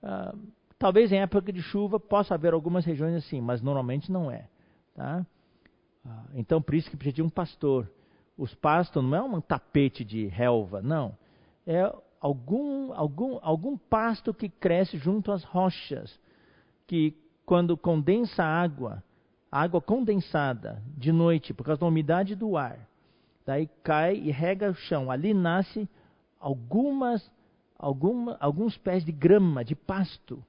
Uh, talvez em época de chuva possa haver algumas regiões assim, mas normalmente não é. Tá? Uh, então, por isso que precisa de um pastor. Os pastos não é um tapete de relva, não. É algum, algum, algum pasto que cresce junto às rochas, que quando condensa água, água condensada de noite, por causa da umidade do ar, daí cai e rega o chão. Ali nasce algumas, alguma, alguns pés de grama, de pasto.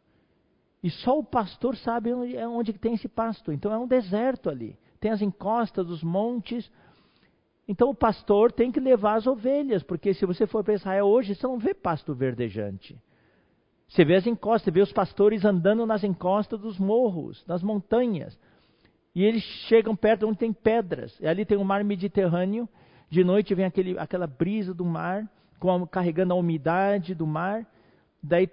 E só o pastor sabe onde, é onde tem esse pasto. Então é um deserto ali. Tem as encostas dos montes. Então o pastor tem que levar as ovelhas, porque se você for para Israel hoje, você não vê pasto verdejante. Você vê as encostas, você vê os pastores andando nas encostas dos morros, das montanhas. E eles chegam perto onde tem pedras. E ali tem o mar Mediterrâneo de noite vem aquele, aquela brisa do mar, com, carregando a umidade do mar. Daí,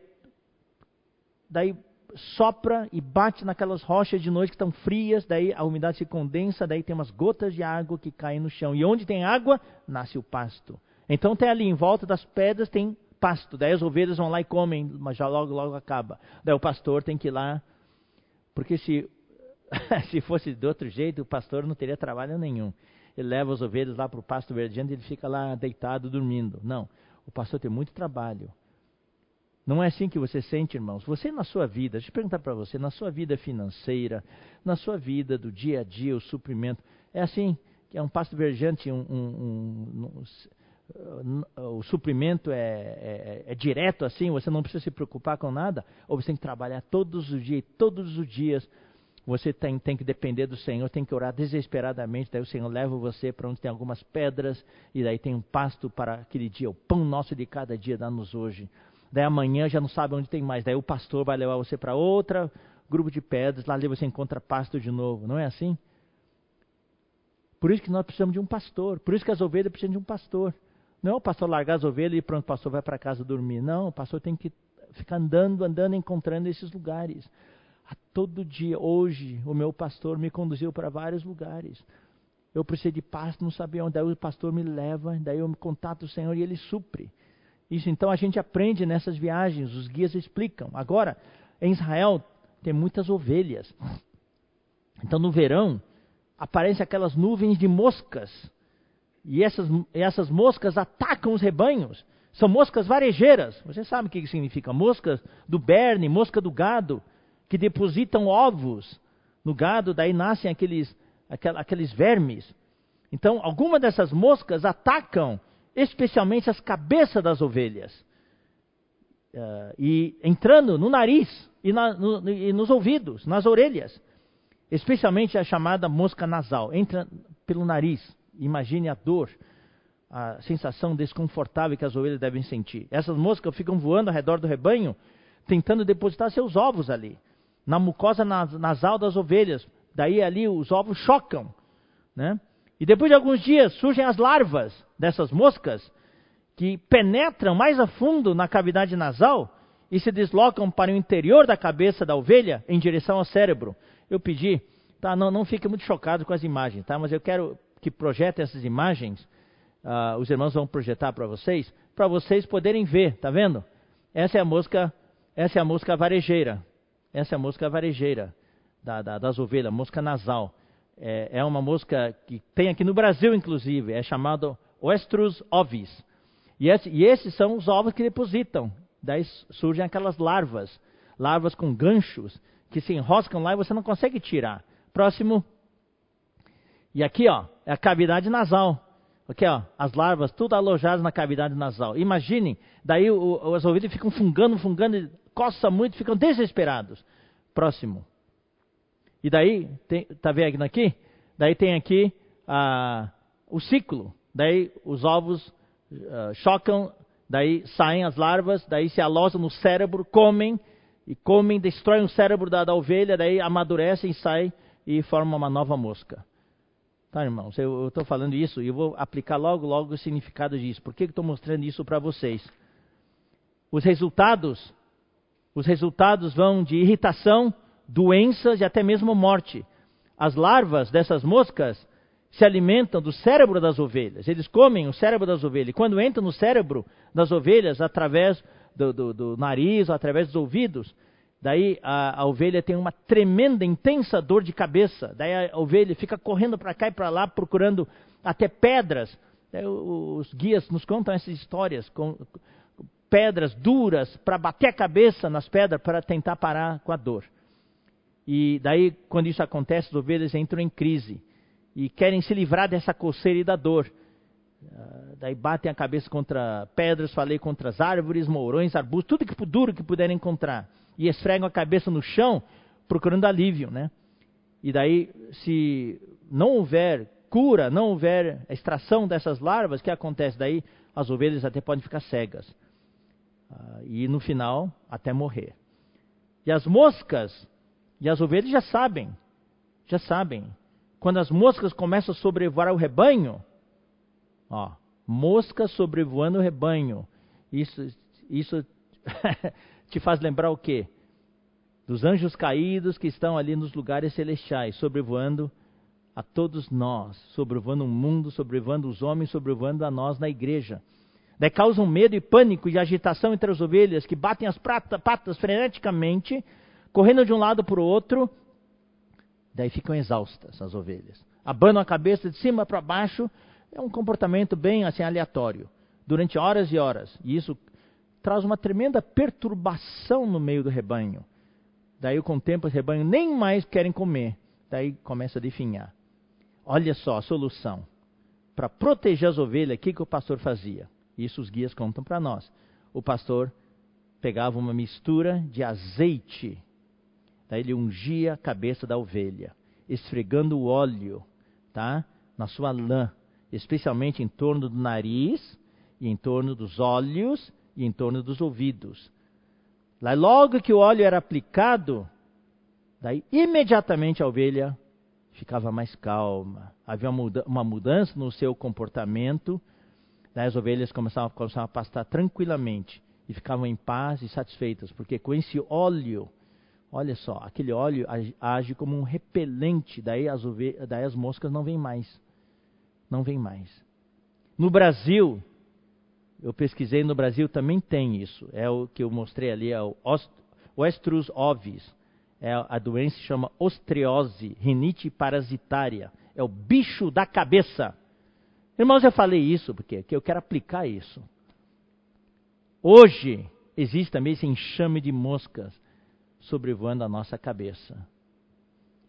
daí sopra e bate naquelas rochas de noite que estão frias, daí a umidade se condensa, daí tem umas gotas de água que caem no chão. E onde tem água, nasce o pasto. Então tem ali em volta das pedras tem pasto. Daí as ovelhas vão lá e comem, mas já logo logo acaba. Daí o pastor tem que ir lá, porque se se fosse de outro jeito, o pastor não teria trabalho nenhum ele leva as ovelhas lá para o pasto verdejante e ele fica lá deitado dormindo. Não. o pastor tem muito trabalho. Não é assim que você sente, irmãos? Você na sua vida, deixa eu perguntar para você, na sua vida financeira, na sua vida do dia a dia, o suprimento, é assim? Que é um pasto verjante, um, um, um, o suprimento é, é, é, direto assim, você não precisa se preocupar com nada? Ou você tem que trabalhar todos os dias, todos os dias você tem, tem que depender do Senhor, tem que orar desesperadamente. Daí o Senhor leva você para onde tem algumas pedras, e daí tem um pasto para aquele dia. O pão nosso de cada dia dá-nos hoje. Daí amanhã já não sabe onde tem mais. Daí o pastor vai levar você para outra grupo de pedras, lá ali você encontra pasto de novo. Não é assim? Por isso que nós precisamos de um pastor. Por isso que as ovelhas precisam de um pastor. Não é o pastor largar as ovelhas e pronto, o pastor vai para casa dormir. Não, o pastor tem que ficar andando, andando, encontrando esses lugares. A todo dia, hoje, o meu pastor me conduziu para vários lugares. Eu precisei de paz, não sabia onde. Daí o pastor me leva, daí eu me contato o Senhor e ele supre. Isso então a gente aprende nessas viagens, os guias explicam. Agora, em Israel tem muitas ovelhas. Então no verão aparecem aquelas nuvens de moscas. E essas, essas moscas atacam os rebanhos. São moscas varejeiras. Você sabe o que significa? Moscas do berne, mosca do gado que depositam ovos no gado, daí nascem aqueles, aqueles vermes. Então, algumas dessas moscas atacam especialmente as cabeças das ovelhas. Uh, e entrando no nariz e, na, no, e, nos ouvidos, nas orelhas. Especialmente a chamada mosca nasal. Entra pelo nariz. Imagine a dor, a sensação desconfortável que as ovelhas devem sentir. Essas moscas ficam voando ao redor do rebanho, tentando depositar seus ovos ali na mucosa nasal das ovelhas. Daí ali os ovos chocam, né? E depois de alguns dias surgem as larvas dessas moscas que penetram mais a fundo na cavidade nasal e se deslocam para o interior da cabeça da ovelha em direção ao cérebro. Eu pedi, tá? Não, não fique muito chocado com as imagens, tá? Mas eu quero que projetem essas imagens. Uh, os irmãos vão projetar para vocês, para vocês poderem ver, tá vendo? Essa é a mosca, essa é a mosca varejeira. Essa é a mosca varejeira da, da, das ovelhas, mosca nasal. É, é, uma mosca que tem aqui no Brasil, inclusive, é chamado Oestrus ovis. E, esse, e esses são os ovos que depositam. Daí surgem aquelas larvas, larvas com ganchos, que se enroscam lá e você não consegue tirar. Próximo. E aqui, ó, é a cavidade nasal. Aqui, ó, as larvas, tudo alojadas na cavidade nasal. Imaginem, daí o, as ovelhas ficam fungando, fungando, coça muito, ficam desesperados. Próximo. E daí, tem, tá vendo aqui? Daí tem aqui ah, o ciclo. Daí os ovos ah, chocam, daí saem as larvas, daí se alojam no cérebro, comem, e comem, destroem o cérebro da, da ovelha, daí amadurecem, saem e formam uma nova mosca. Tá, irmãos? Eu estou falando isso e eu vou aplicar logo, logo o significado disso. Por que estou mostrando isso para vocês? Os resultados os resultados vão de irritação, doenças e até mesmo morte. As larvas dessas moscas se alimentam do cérebro das ovelhas. Eles comem o cérebro das ovelhas. E quando entram no cérebro das ovelhas, através do, do, do nariz, através dos ouvidos, daí a, a, ovelha tem uma tremenda, intensa dor de cabeça. Daí a ovelha fica correndo para cá e para lá, procurando até pedras. Daí os guias nos contam essas histórias. Com, pedras duras para bater a cabeça nas pedras para tentar parar com a dor. E daí, quando isso acontece, as ovelhas entram em crise e querem se livrar dessa coceira e da dor. Uh, daí batem a cabeça contra pedras, falei contra as árvores, mourões, arbustos, tudo que duro que puderem encontrar. E esfregam a cabeça no chão, procurando alívio, né? E daí, se não houver cura, não houver extração dessas larvas, o que acontece? Daí as ovelhas até podem ficar cegas. Uh, e no final, até morrer. E as moscas e as ovelhas já sabem, já sabem. Quando as moscas começam a sobrevoar o rebanho, ó, moscas sobrevoando o rebanho, isso, isso te faz lembrar o quê? Dos anjos caídos que estão ali nos lugares celestiais, sobrevoando a todos nós, sobrevoando o mundo, sobrevoando os homens, sobrevoando a nós na igreja. Daí causam medo e pânico e agitação entre as ovelhas que batem as prata, patas freneticamente, correndo de um lado para o outro. Daí ficam exaustas as ovelhas. Abanam a cabeça de cima para baixo. É um comportamento bem assim aleatório. durante horas e horas. E isso traz uma tremenda perturbação no meio do rebanho. Daí, com o tempo, o rebanho nem mais querem comer. Daí começa a definhar. Olha só a solução. Para proteger as ovelhas, o que, que o pastor fazia? Isso os guias contam para nós. O pastor pegava uma mistura de azeite, daí ele ungia a cabeça da ovelha, esfregando o óleo, tá? Na sua lã, especialmente em torno do nariz, e em torno dos olhos e em torno dos ouvidos. Lá, logo que o óleo era aplicado, daí imediatamente a ovelha ficava mais calma. Havia uma mudança no seu comportamento. Daí as ovelhas começavam, começavam a pastar tranquilamente e ficavam em paz e satisfeitas, porque com esse óleo, olha só, aquele óleo age como um repelente, daí as, daí as moscas não vêm mais. Não vêm mais. No Brasil, eu pesquisei no Brasil, também tem isso. É o que eu mostrei ali, é o Oestrus ovis. É a doença chama osteose, rinite parasitária. É o bicho da cabeça. Irmãos, eu falei isso porque eu quero aplicar isso. Hoje existe também esse enxame de moscas sobrevoando a nossa cabeça.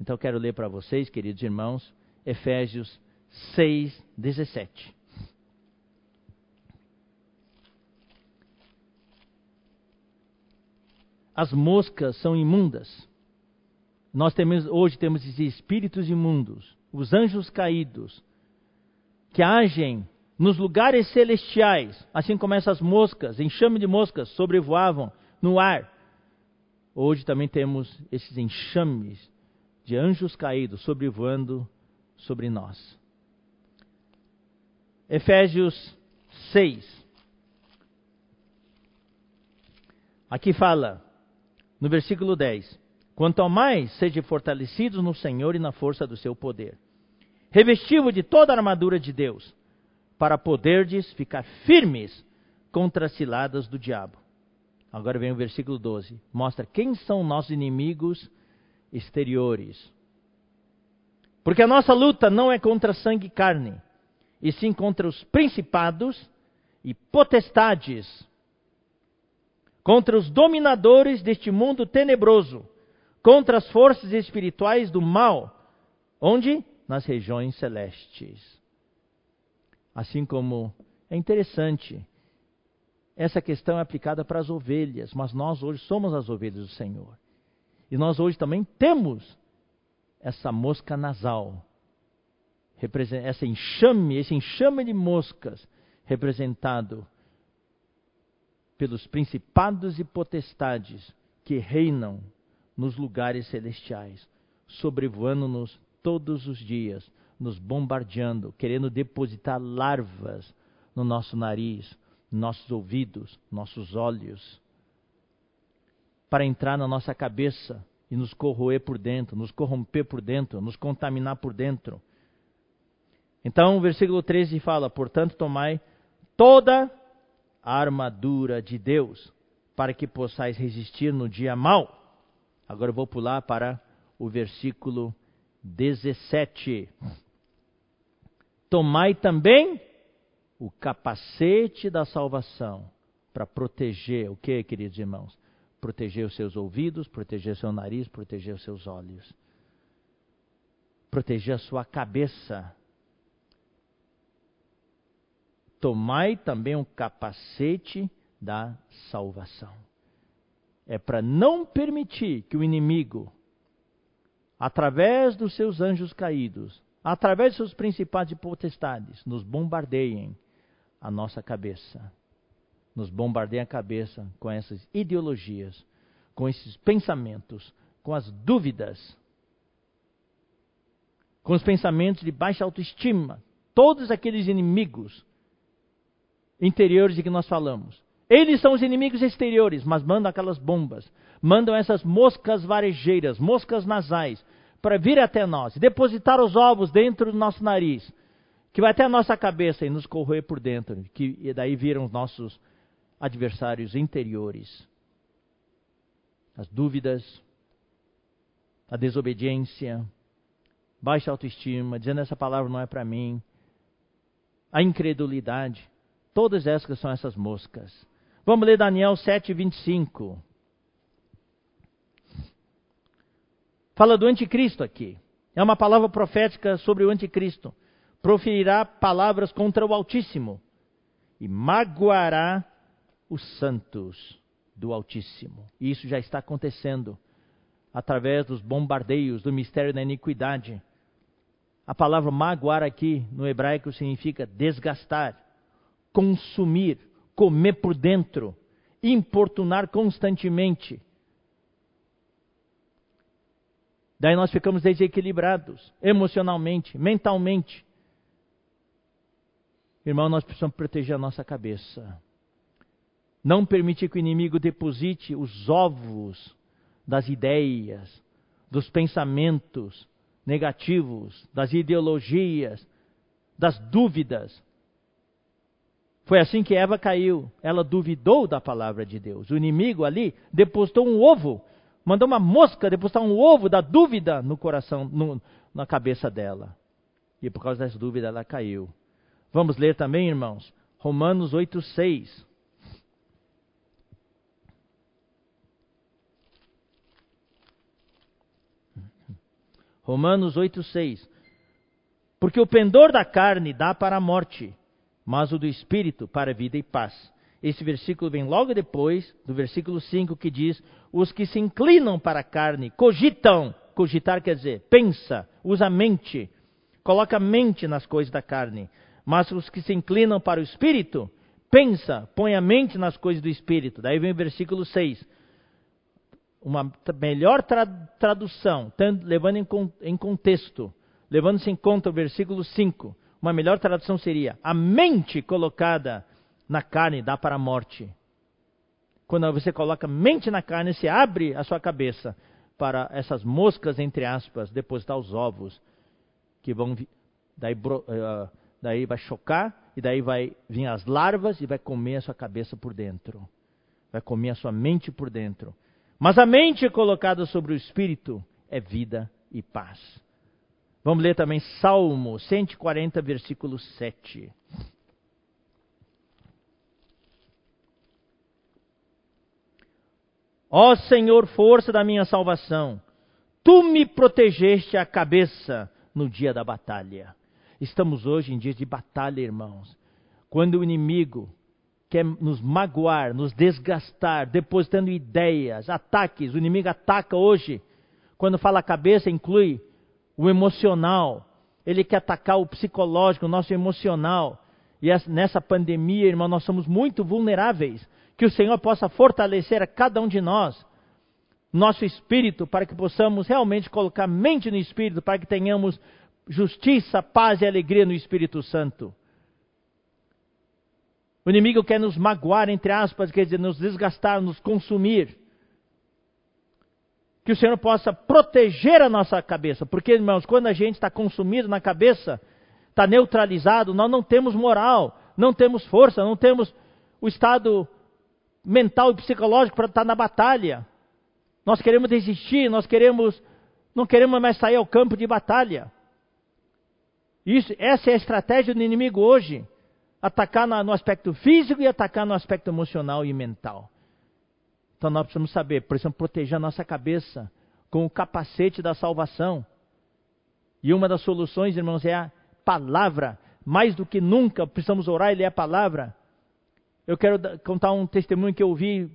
Então quero ler para vocês, queridos irmãos, Efésios 6, 17. as moscas são imundas. Nós temos, hoje temos espíritos imundos, os anjos caídos, que agem nos lugares celestiais, assim como essas moscas, enxame de moscas, sobrevoavam no ar. Hoje também temos esses enxames de anjos caídos sobrevoando sobre nós. Efésios 6. Aqui fala: no versículo 10: Quanto ao mais, sejam fortalecidos no Senhor e na força do seu poder. Revestivo de toda a armadura de Deus, para poderdes ficar firmes contra as ciladas do diabo. Agora vem o versículo 12. Mostra quem são nossos inimigos exteriores. Porque a nossa luta não é contra sangue e carne, e sim contra os principados e potestades contra os dominadores deste mundo tenebroso, contra as forças espirituais do mal, onde? Nas regiões celestes. Assim como é interessante, essa questão é aplicada para as ovelhas, mas nós hoje somos as ovelhas do Senhor. E nós hoje também temos essa mosca nasal, essa enxame, esse enxame de moscas representado pelos principados e potestades que reinam nos lugares celestiais, sobrevoando-nos todos os dias, nos bombardeando, querendo depositar larvas no nosso nariz, nossos ouvidos, nossos olhos, para entrar na nossa cabeça e nos corroer por dentro, nos corromper por dentro, nos contaminar por dentro. Então, o versículo 13 fala: Portanto, tomai toda a armadura de Deus, para que possais resistir no dia mau. Agora eu vou pular para o versículo 17. Tomai também o capacete da salvação para proteger o que, queridos irmãos? Proteger os seus ouvidos, proteger seu nariz, proteger os seus olhos. Proteger a sua cabeça tomai também o capacete da salvação. É para não permitir que o inimigo, através dos seus anjos caídos, através dos seus principados e potestades, nos bombardeiem a nossa cabeça. Nos bombardeiem a cabeça com essas ideologias, com esses pensamentos, com as dúvidas, com os pensamentos de baixa autoestima, todos aqueles inimigos interiores de que nós falamos. Eles são os inimigos exteriores, mas mandam aquelas bombas, mandam essas moscas varejeiras, moscas nasais, para vir até nós, depositar os ovos dentro do nosso nariz, que vai até a nossa cabeça e nos corroer por dentro, que e daí viram os nossos adversários interiores. As dúvidas, a desobediência, baixa autoestima, dizendo essa palavra não é para mim, a incredulidade Todas essas são essas moscas. Vamos ler Daniel 7, 25. Fala do anticristo aqui. É uma palavra profética sobre o anticristo. Proferirá palavras contra o Altíssimo e magoará os santos do Altíssimo. E isso já está acontecendo através dos bombardeios do mistério da iniquidade. A palavra magoar aqui no hebraico significa desgastar, consumir, comer por dentro, importunar constantemente. Daí nós ficamos desequilibrados, emocionalmente, mentalmente. Irmão, nós precisamos proteger a nossa cabeça. Não permitir que o inimigo deposite os ovos das ideias, dos pensamentos negativos, das ideologias, das dúvidas. Foi assim que Eva caiu. Ela duvidou da palavra de Deus. O inimigo ali depositou um ovo, mandou uma mosca depositar um ovo da dúvida no coração, no, na cabeça dela. E por causa dessa dúvida ela caiu. Vamos ler também, irmãos, Romanos 8, 6. Romanos 8,6. Porque o pendor da carne dá para a morte, mas o do espírito para a vida e paz. Esse versículo vem logo depois do versículo 5 que diz: Os que se inclinam para a carne cogitam, cogitar quer dizer, pensa, usa a mente, coloca a mente nas coisas da carne. Mas os que se inclinam para o espírito, pensa, põe a mente nas coisas do espírito. Daí vem o versículo 6 uma melhor tra tradução, levando em, em contexto, levando-se em conta o versículo 5, uma melhor tradução seria: a mente colocada na carne dá para a morte. Quando você coloca mente na carne, você abre a sua cabeça para essas moscas, entre aspas, depositar os ovos, que vão, daí, uh, daí vai chocar, e daí vai vir as larvas e vai comer a sua cabeça por dentro. Vai comer a sua mente por dentro. Mas a mente colocada sobre o espírito é vida e paz. Vamos ler também Salmo 140, versículo 7. Ó Senhor, força da minha salvação, tu me protegeste a cabeça no dia da batalha. Estamos hoje em dias de batalha, irmãos. Quando o inimigo quer nos magoar, nos desgastar, depositando ideias, ataques. O inimigo ataca hoje. Quando fala cabeça, inclui o emocional. Ele quer atacar o psicológico, o nosso emocional. E nessa pandemia, irmão, nós somos muito vulneráveis. Que o Senhor possa fortalecer a cada um de nós, nosso espírito, para que possamos realmente colocar mente no espírito, para que tenhamos justiça, paz e alegria no Espírito Santo. O inimigo quer nos magoar, entre aspas, quer dizer, nos desgastar, nos consumir. Que o Senhor possa proteger a nossa cabeça. Porque, irmãos, quando a gente está consumido na cabeça, está neutralizado, nós não temos moral, não temos força, não temos o estado mental e psicológico para estar na batalha. Nós queremos desistir, nós queremos, não queremos mais sair ao campo de batalha. Isso, essa é a estratégia do inimigo hoje atacar no aspecto físico e atacar no aspecto emocional e mental. Então nós precisamos saber, precisamos proteger a nossa cabeça com o capacete da salvação. E uma das soluções, irmãos, é a palavra. Mais do que nunca precisamos orar e ler a palavra. Eu quero contar um testemunho que eu vi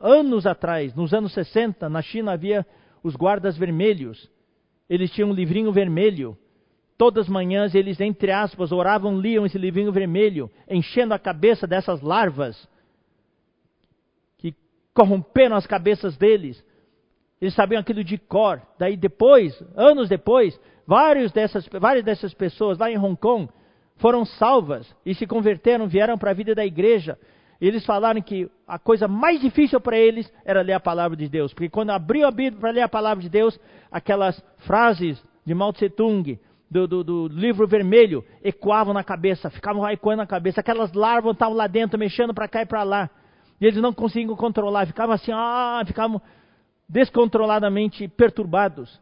anos atrás, nos anos 60, na China havia os guardas vermelhos. Eles tinham um livrinho vermelho Todas as manhãs eles, entre aspas, oravam, liam esse livrinho vermelho, enchendo a cabeça dessas larvas que corromperam as cabeças deles. Eles sabiam aquilo de cor. Daí depois, anos depois, vários dessas, várias dessas pessoas lá em Hong Kong foram salvas e se converteram, vieram para a vida da igreja. Eles falaram que a coisa mais difícil para eles era ler a palavra de Deus. Porque quando abriam a Bíblia para ler a palavra de Deus, aquelas frases de Mao Tse Tung, do, do, do, livro vermelho ecoavam na cabeça, ficavam ecoando na cabeça. Aquelas larvas estavam lá dentro, mexendo para cá e para lá. E eles não conseguiam controlar, ficavam assim, ah, ficavam descontroladamente perturbados.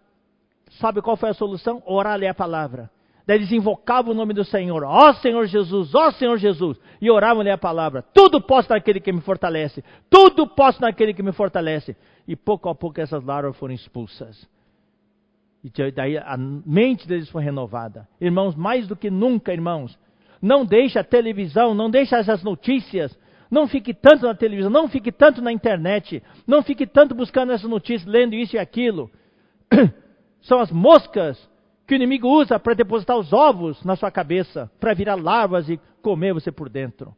Sabe qual foi a solução? Orar ler a palavra. Daí eles invocavam o nome do Senhor, ó Senhor Jesus, ó Senhor Jesus, e oravam-lhe a palavra: Tudo posso naquele que me fortalece, tudo posso naquele que me fortalece. E pouco a pouco essas larvas foram expulsas. E daí a mente deles foi renovada. Irmãos, mais do que nunca, irmãos, não deixe a televisão, não deixe essas notícias, não fique tanto na televisão, não fique tanto na internet, não fique tanto buscando essas notícias, lendo isso e aquilo. São as moscas que o inimigo usa para depositar os ovos na sua cabeça, para virar larvas e comer você por dentro.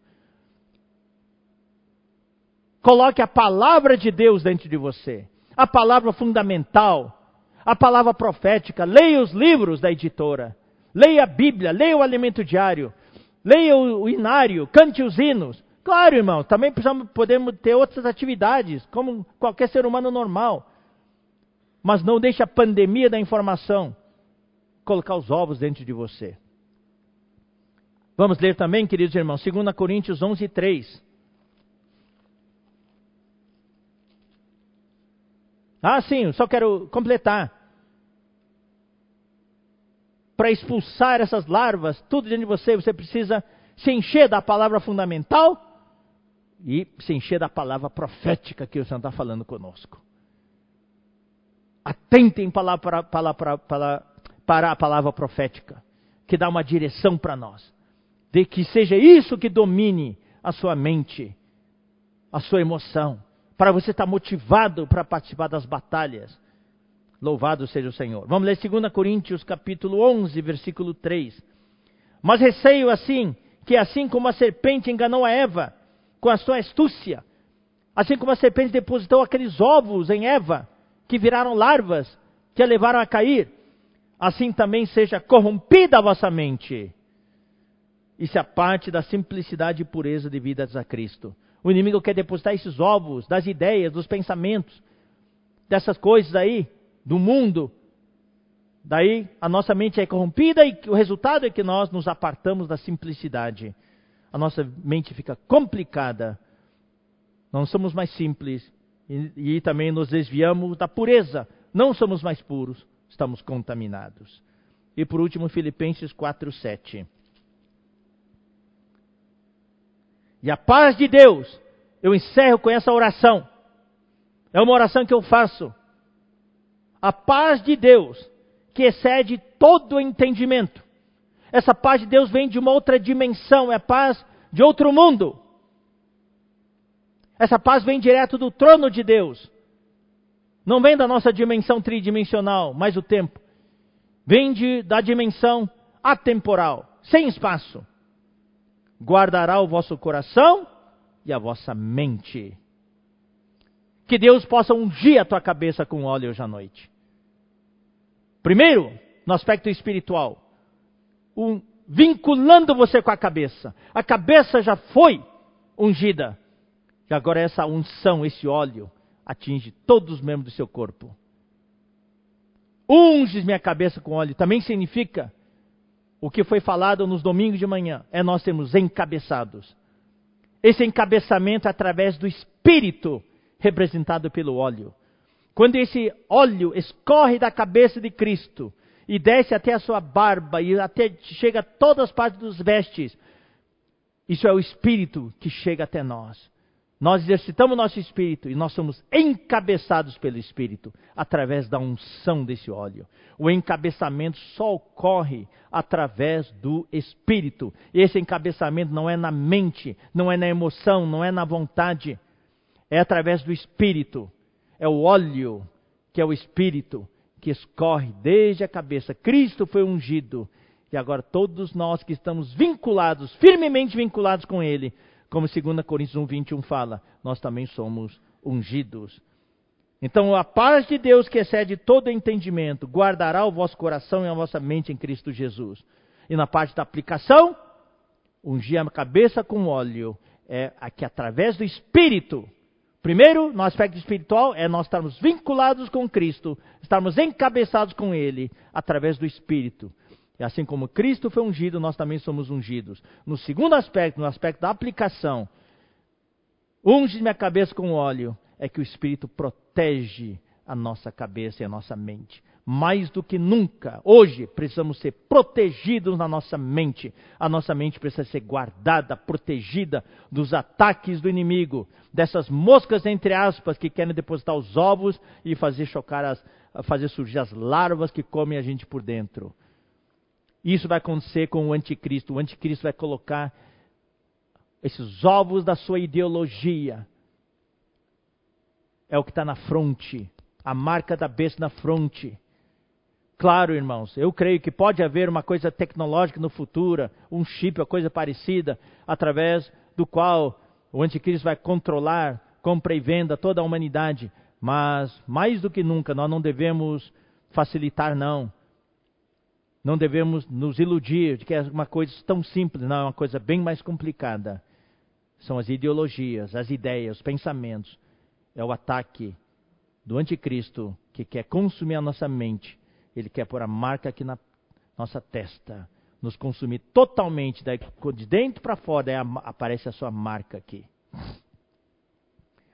Coloque a palavra de Deus dentro de você, a palavra fundamental, a palavra profética. Leia os livros da editora, leia a Bíblia, leia o alimento diário, leia o inário, cante os hinos. Claro, irmão, também precisamos, podemos ter outras atividades, como qualquer ser humano normal. Mas não deixe a pandemia da informação colocar os ovos dentro de você. Vamos ler também, queridos irmãos, 2 Coríntios 11, 3. Ah, sim, só quero completar. Para expulsar essas larvas, tudo dentro de você, você precisa se encher da palavra fundamental e se encher da palavra profética que o Senhor está falando conosco. Atentem para, para, para, para, para a palavra profética, que dá uma direção para nós. De que seja isso que domine a sua mente, a sua emoção, para você estar motivado para participar das batalhas. Louvado seja o Senhor. Vamos ler 2 Coríntios capítulo 11, versículo 3. Mas receio assim, que assim como a serpente enganou a Eva com a sua astúcia, assim como a serpente depositou aqueles ovos em Eva, que viraram larvas, que a levaram a cair, assim também seja corrompida a vossa mente. Isso é parte da simplicidade e pureza devidas a Cristo. O inimigo quer depositar esses ovos das ideias, dos pensamentos, dessas coisas aí, do mundo. Daí a nossa mente é corrompida e o resultado é que nós nos apartamos da simplicidade. A nossa mente fica complicada. Não somos mais simples e, e também nos desviamos da pureza. Não somos mais puros estamos contaminados. E por último, Filipenses 4, 7. E a paz de Deus, eu encerro com essa oração. É uma oração que eu faço. A paz de Deus, que excede todo entendimento. Essa paz de Deus vem de uma outra dimensão, é a paz de outro mundo. Essa paz vem direto do trono de Deus. Não vem da nossa dimensão tridimensional, mais o tempo. Vem de, da dimensão atemporal, sem espaço. Guardará o vosso coração e a vossa mente. Que Deus possa ungir a tua cabeça com óleo hoje à noite. Primeiro, no aspecto espiritual, um, vinculando você com a cabeça. A cabeça já foi ungida. E agora essa unção, esse óleo, atinge todos os membros do seu corpo. Unges minha cabeça com óleo também significa o que foi falado nos domingos de manhã, é nós sermos encabeçados. Esse encabeçamento é através do Espírito representado pelo óleo. Quando esse óleo escorre da cabeça de Cristo e desce até a sua barba e até chega a todas as partes dos vestes, isso é o Espírito que chega até nós. Nós exercitamos nosso espírito e nós somos encabeçados pelo espírito através da unção desse óleo. O encabeçamento só ocorre através do espírito. Esse encabeçamento não é na mente, não é na emoção, não é na vontade. É através do espírito. É o óleo que é o espírito que escorre desde a cabeça. Cristo foi ungido e agora todos nós que estamos vinculados, firmemente vinculados com ele, como 2 Coríntios 1, 21 fala, nós também somos ungidos. Então, a paz de Deus que excede todo entendimento guardará o vosso coração e a vossa mente em Cristo Jesus. E na parte da aplicação, ungir a cabeça com óleo é que através do Espírito, primeiro, no aspecto espiritual, é nós estarmos vinculados com Cristo, estarmos encabeçados com Ele através do Espírito. E assim como Cristo foi ungido, nós também somos ungidos. No segundo aspecto, no aspecto da aplicação, unge minha cabeça com óleo, é que o Espírito protege a nossa cabeça e a nossa mente. Mais do que nunca, hoje, precisamos ser protegidos na nossa mente. A nossa mente precisa ser guardada, protegida dos ataques do inimigo, dessas moscas, entre aspas, que querem depositar os ovos e fazer chocar as, fazer surgir as larvas que comem a gente por dentro. Isso vai acontecer com o anticristo. O anticristo vai colocar esses ovos da sua ideologia. É o que está na fronte, a marca da besta na fronte. Claro, irmãos, eu creio que pode haver uma coisa tecnológica no futuro, um chip, uma coisa parecida, através do qual o anticristo vai controlar compra e venda toda a humanidade. Mas, mais do que nunca, nós não devemos facilitar, não. Não devemos nos iludir de que é uma coisa tão simples, não, é uma coisa bem mais complicada. São as ideologias, as ideias, os pensamentos. É o ataque do anticristo que quer consumir a nossa mente. Ele quer pôr a marca aqui na nossa testa, nos consumir totalmente, daí de dentro para fora, daí aparece a sua marca aqui.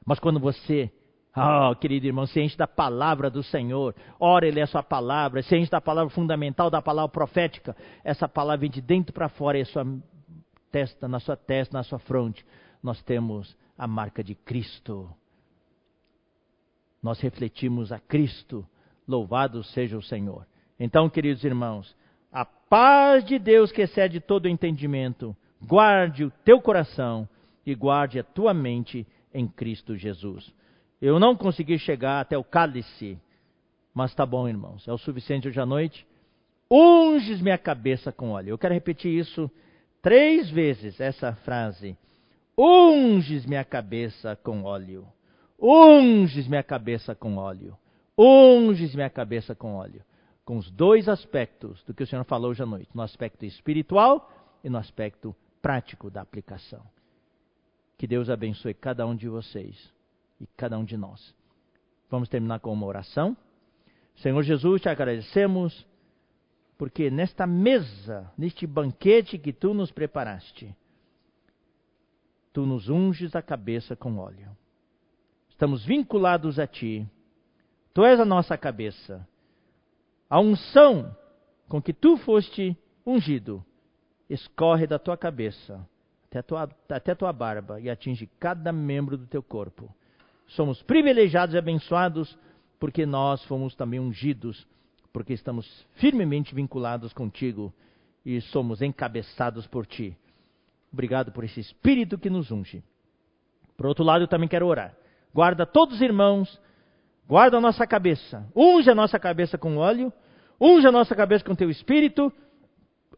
Mas quando você Oh, querido irmão, se enche da palavra do Senhor, ora ele é a sua palavra, se enche da palavra fundamental, da palavra profética, essa palavra vem de dentro para fora, é a sua testa, na sua testa, na sua fronte, nós temos a marca de Cristo. Nós refletimos a Cristo, louvado seja o Senhor. Então, queridos irmãos, a paz de Deus que excede todo entendimento, guarde o teu coração e guarde a tua mente em Cristo Jesus. Eu não consegui chegar até o cálice, mas está bom, irmãos, é o suficiente hoje à noite. Unges minha cabeça com óleo. Eu quero repetir isso três vezes, essa frase. Unges minha cabeça com óleo. Unges minha cabeça com óleo. Unges minha cabeça com óleo. Com os dois aspectos do que o Senhor falou hoje à noite: no aspecto espiritual e no aspecto prático da aplicação. Que Deus abençoe cada um de vocês e cada um de nós. Vamos terminar com uma oração. Senhor Jesus, te agradecemos porque nesta mesa, neste banquete que tu nos preparaste, tu nos unges a cabeça com óleo. Estamos vinculados a ti. Tu és a nossa cabeça. A unção com que tu foste ungido escorre da tua cabeça até tua, até tua barba e atinge cada membro do teu corpo somos privilegiados e abençoados porque nós fomos também ungidos, porque estamos firmemente vinculados contigo e somos encabeçados por ti. Obrigado por esse Espírito que nos unge. Por outro lado, eu também quero orar. Guarda todos os irmãos, guarda a nossa cabeça, unge a nossa cabeça com óleo, unge a nossa cabeça com teu Espírito,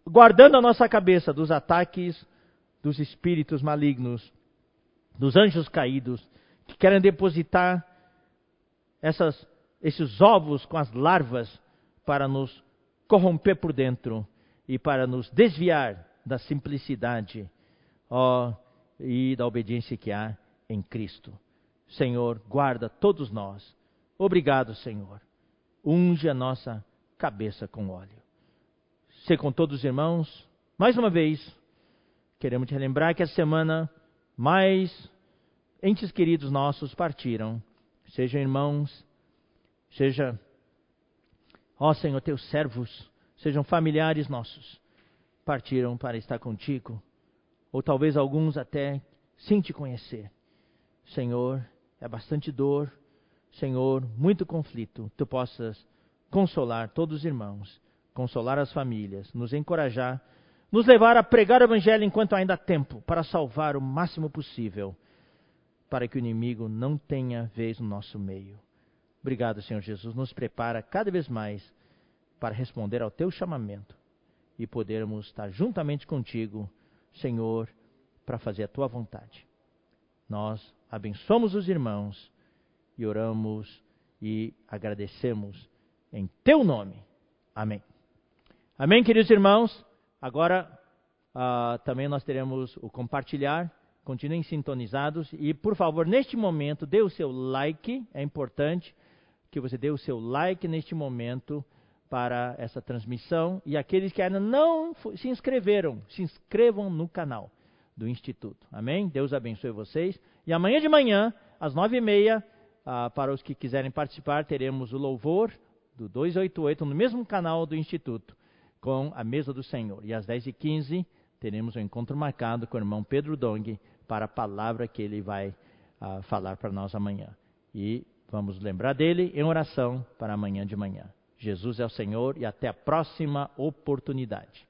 guardando a nossa cabeça dos ataques dos espíritos malignos, dos anjos caídos que querem depositar essas, esses ovos com as larvas para nos corromper por dentro e para nos desviar da simplicidade ó, e da obediência que há em Cristo. Senhor, guarda todos nós. Obrigado, Senhor. Unge a nossa cabeça com óleo. Se com todos os irmãos, mais uma vez, queremos te lembrar que a semana mais entes queridos nossos partiram, sejam irmãos, seja, ó Senhor, teus servos, sejam familiares nossos, partiram para estar contigo, ou talvez alguns até sem te conhecer. Senhor, é bastante dor, Senhor, muito conflito, tu possas consolar todos os irmãos, consolar as famílias, nos encorajar, nos levar a pregar o Evangelho enquanto ainda há tempo, para salvar o máximo possível para que o inimigo não tenha vez no nosso meio. Obrigado, Senhor Jesus. Nos prepara cada vez mais para responder ao teu chamamento e podermos estar juntamente contigo, Senhor, para fazer a tua vontade. Nós abençoamos os irmãos e oramos e agradecemos em teu nome. Amém. Amém, queridos irmãos. Agora uh, também nós teremos o compartilhar. Continuem sintonizados e, por favor, neste momento, dê o seu like. É importante que você dê o seu like neste momento para essa transmissão. E aqueles que ainda não se inscreveram, se inscrevam no canal do Instituto. Amém? Deus abençoe vocês. E amanhã de manhã, às nove e meia, ah, para os que quiserem participar, teremos o louvor do 288 no mesmo canal do Instituto, com a mesa do Senhor. E às 10h15 teremos um encontro marcado com o irmão Pedro Dong para a palavra que ele vai uh, falar para nós amanhã. E vamos lembrar dele em oração para amanhã de manhã. Jesus é o Senhor e até a próxima oportunidade.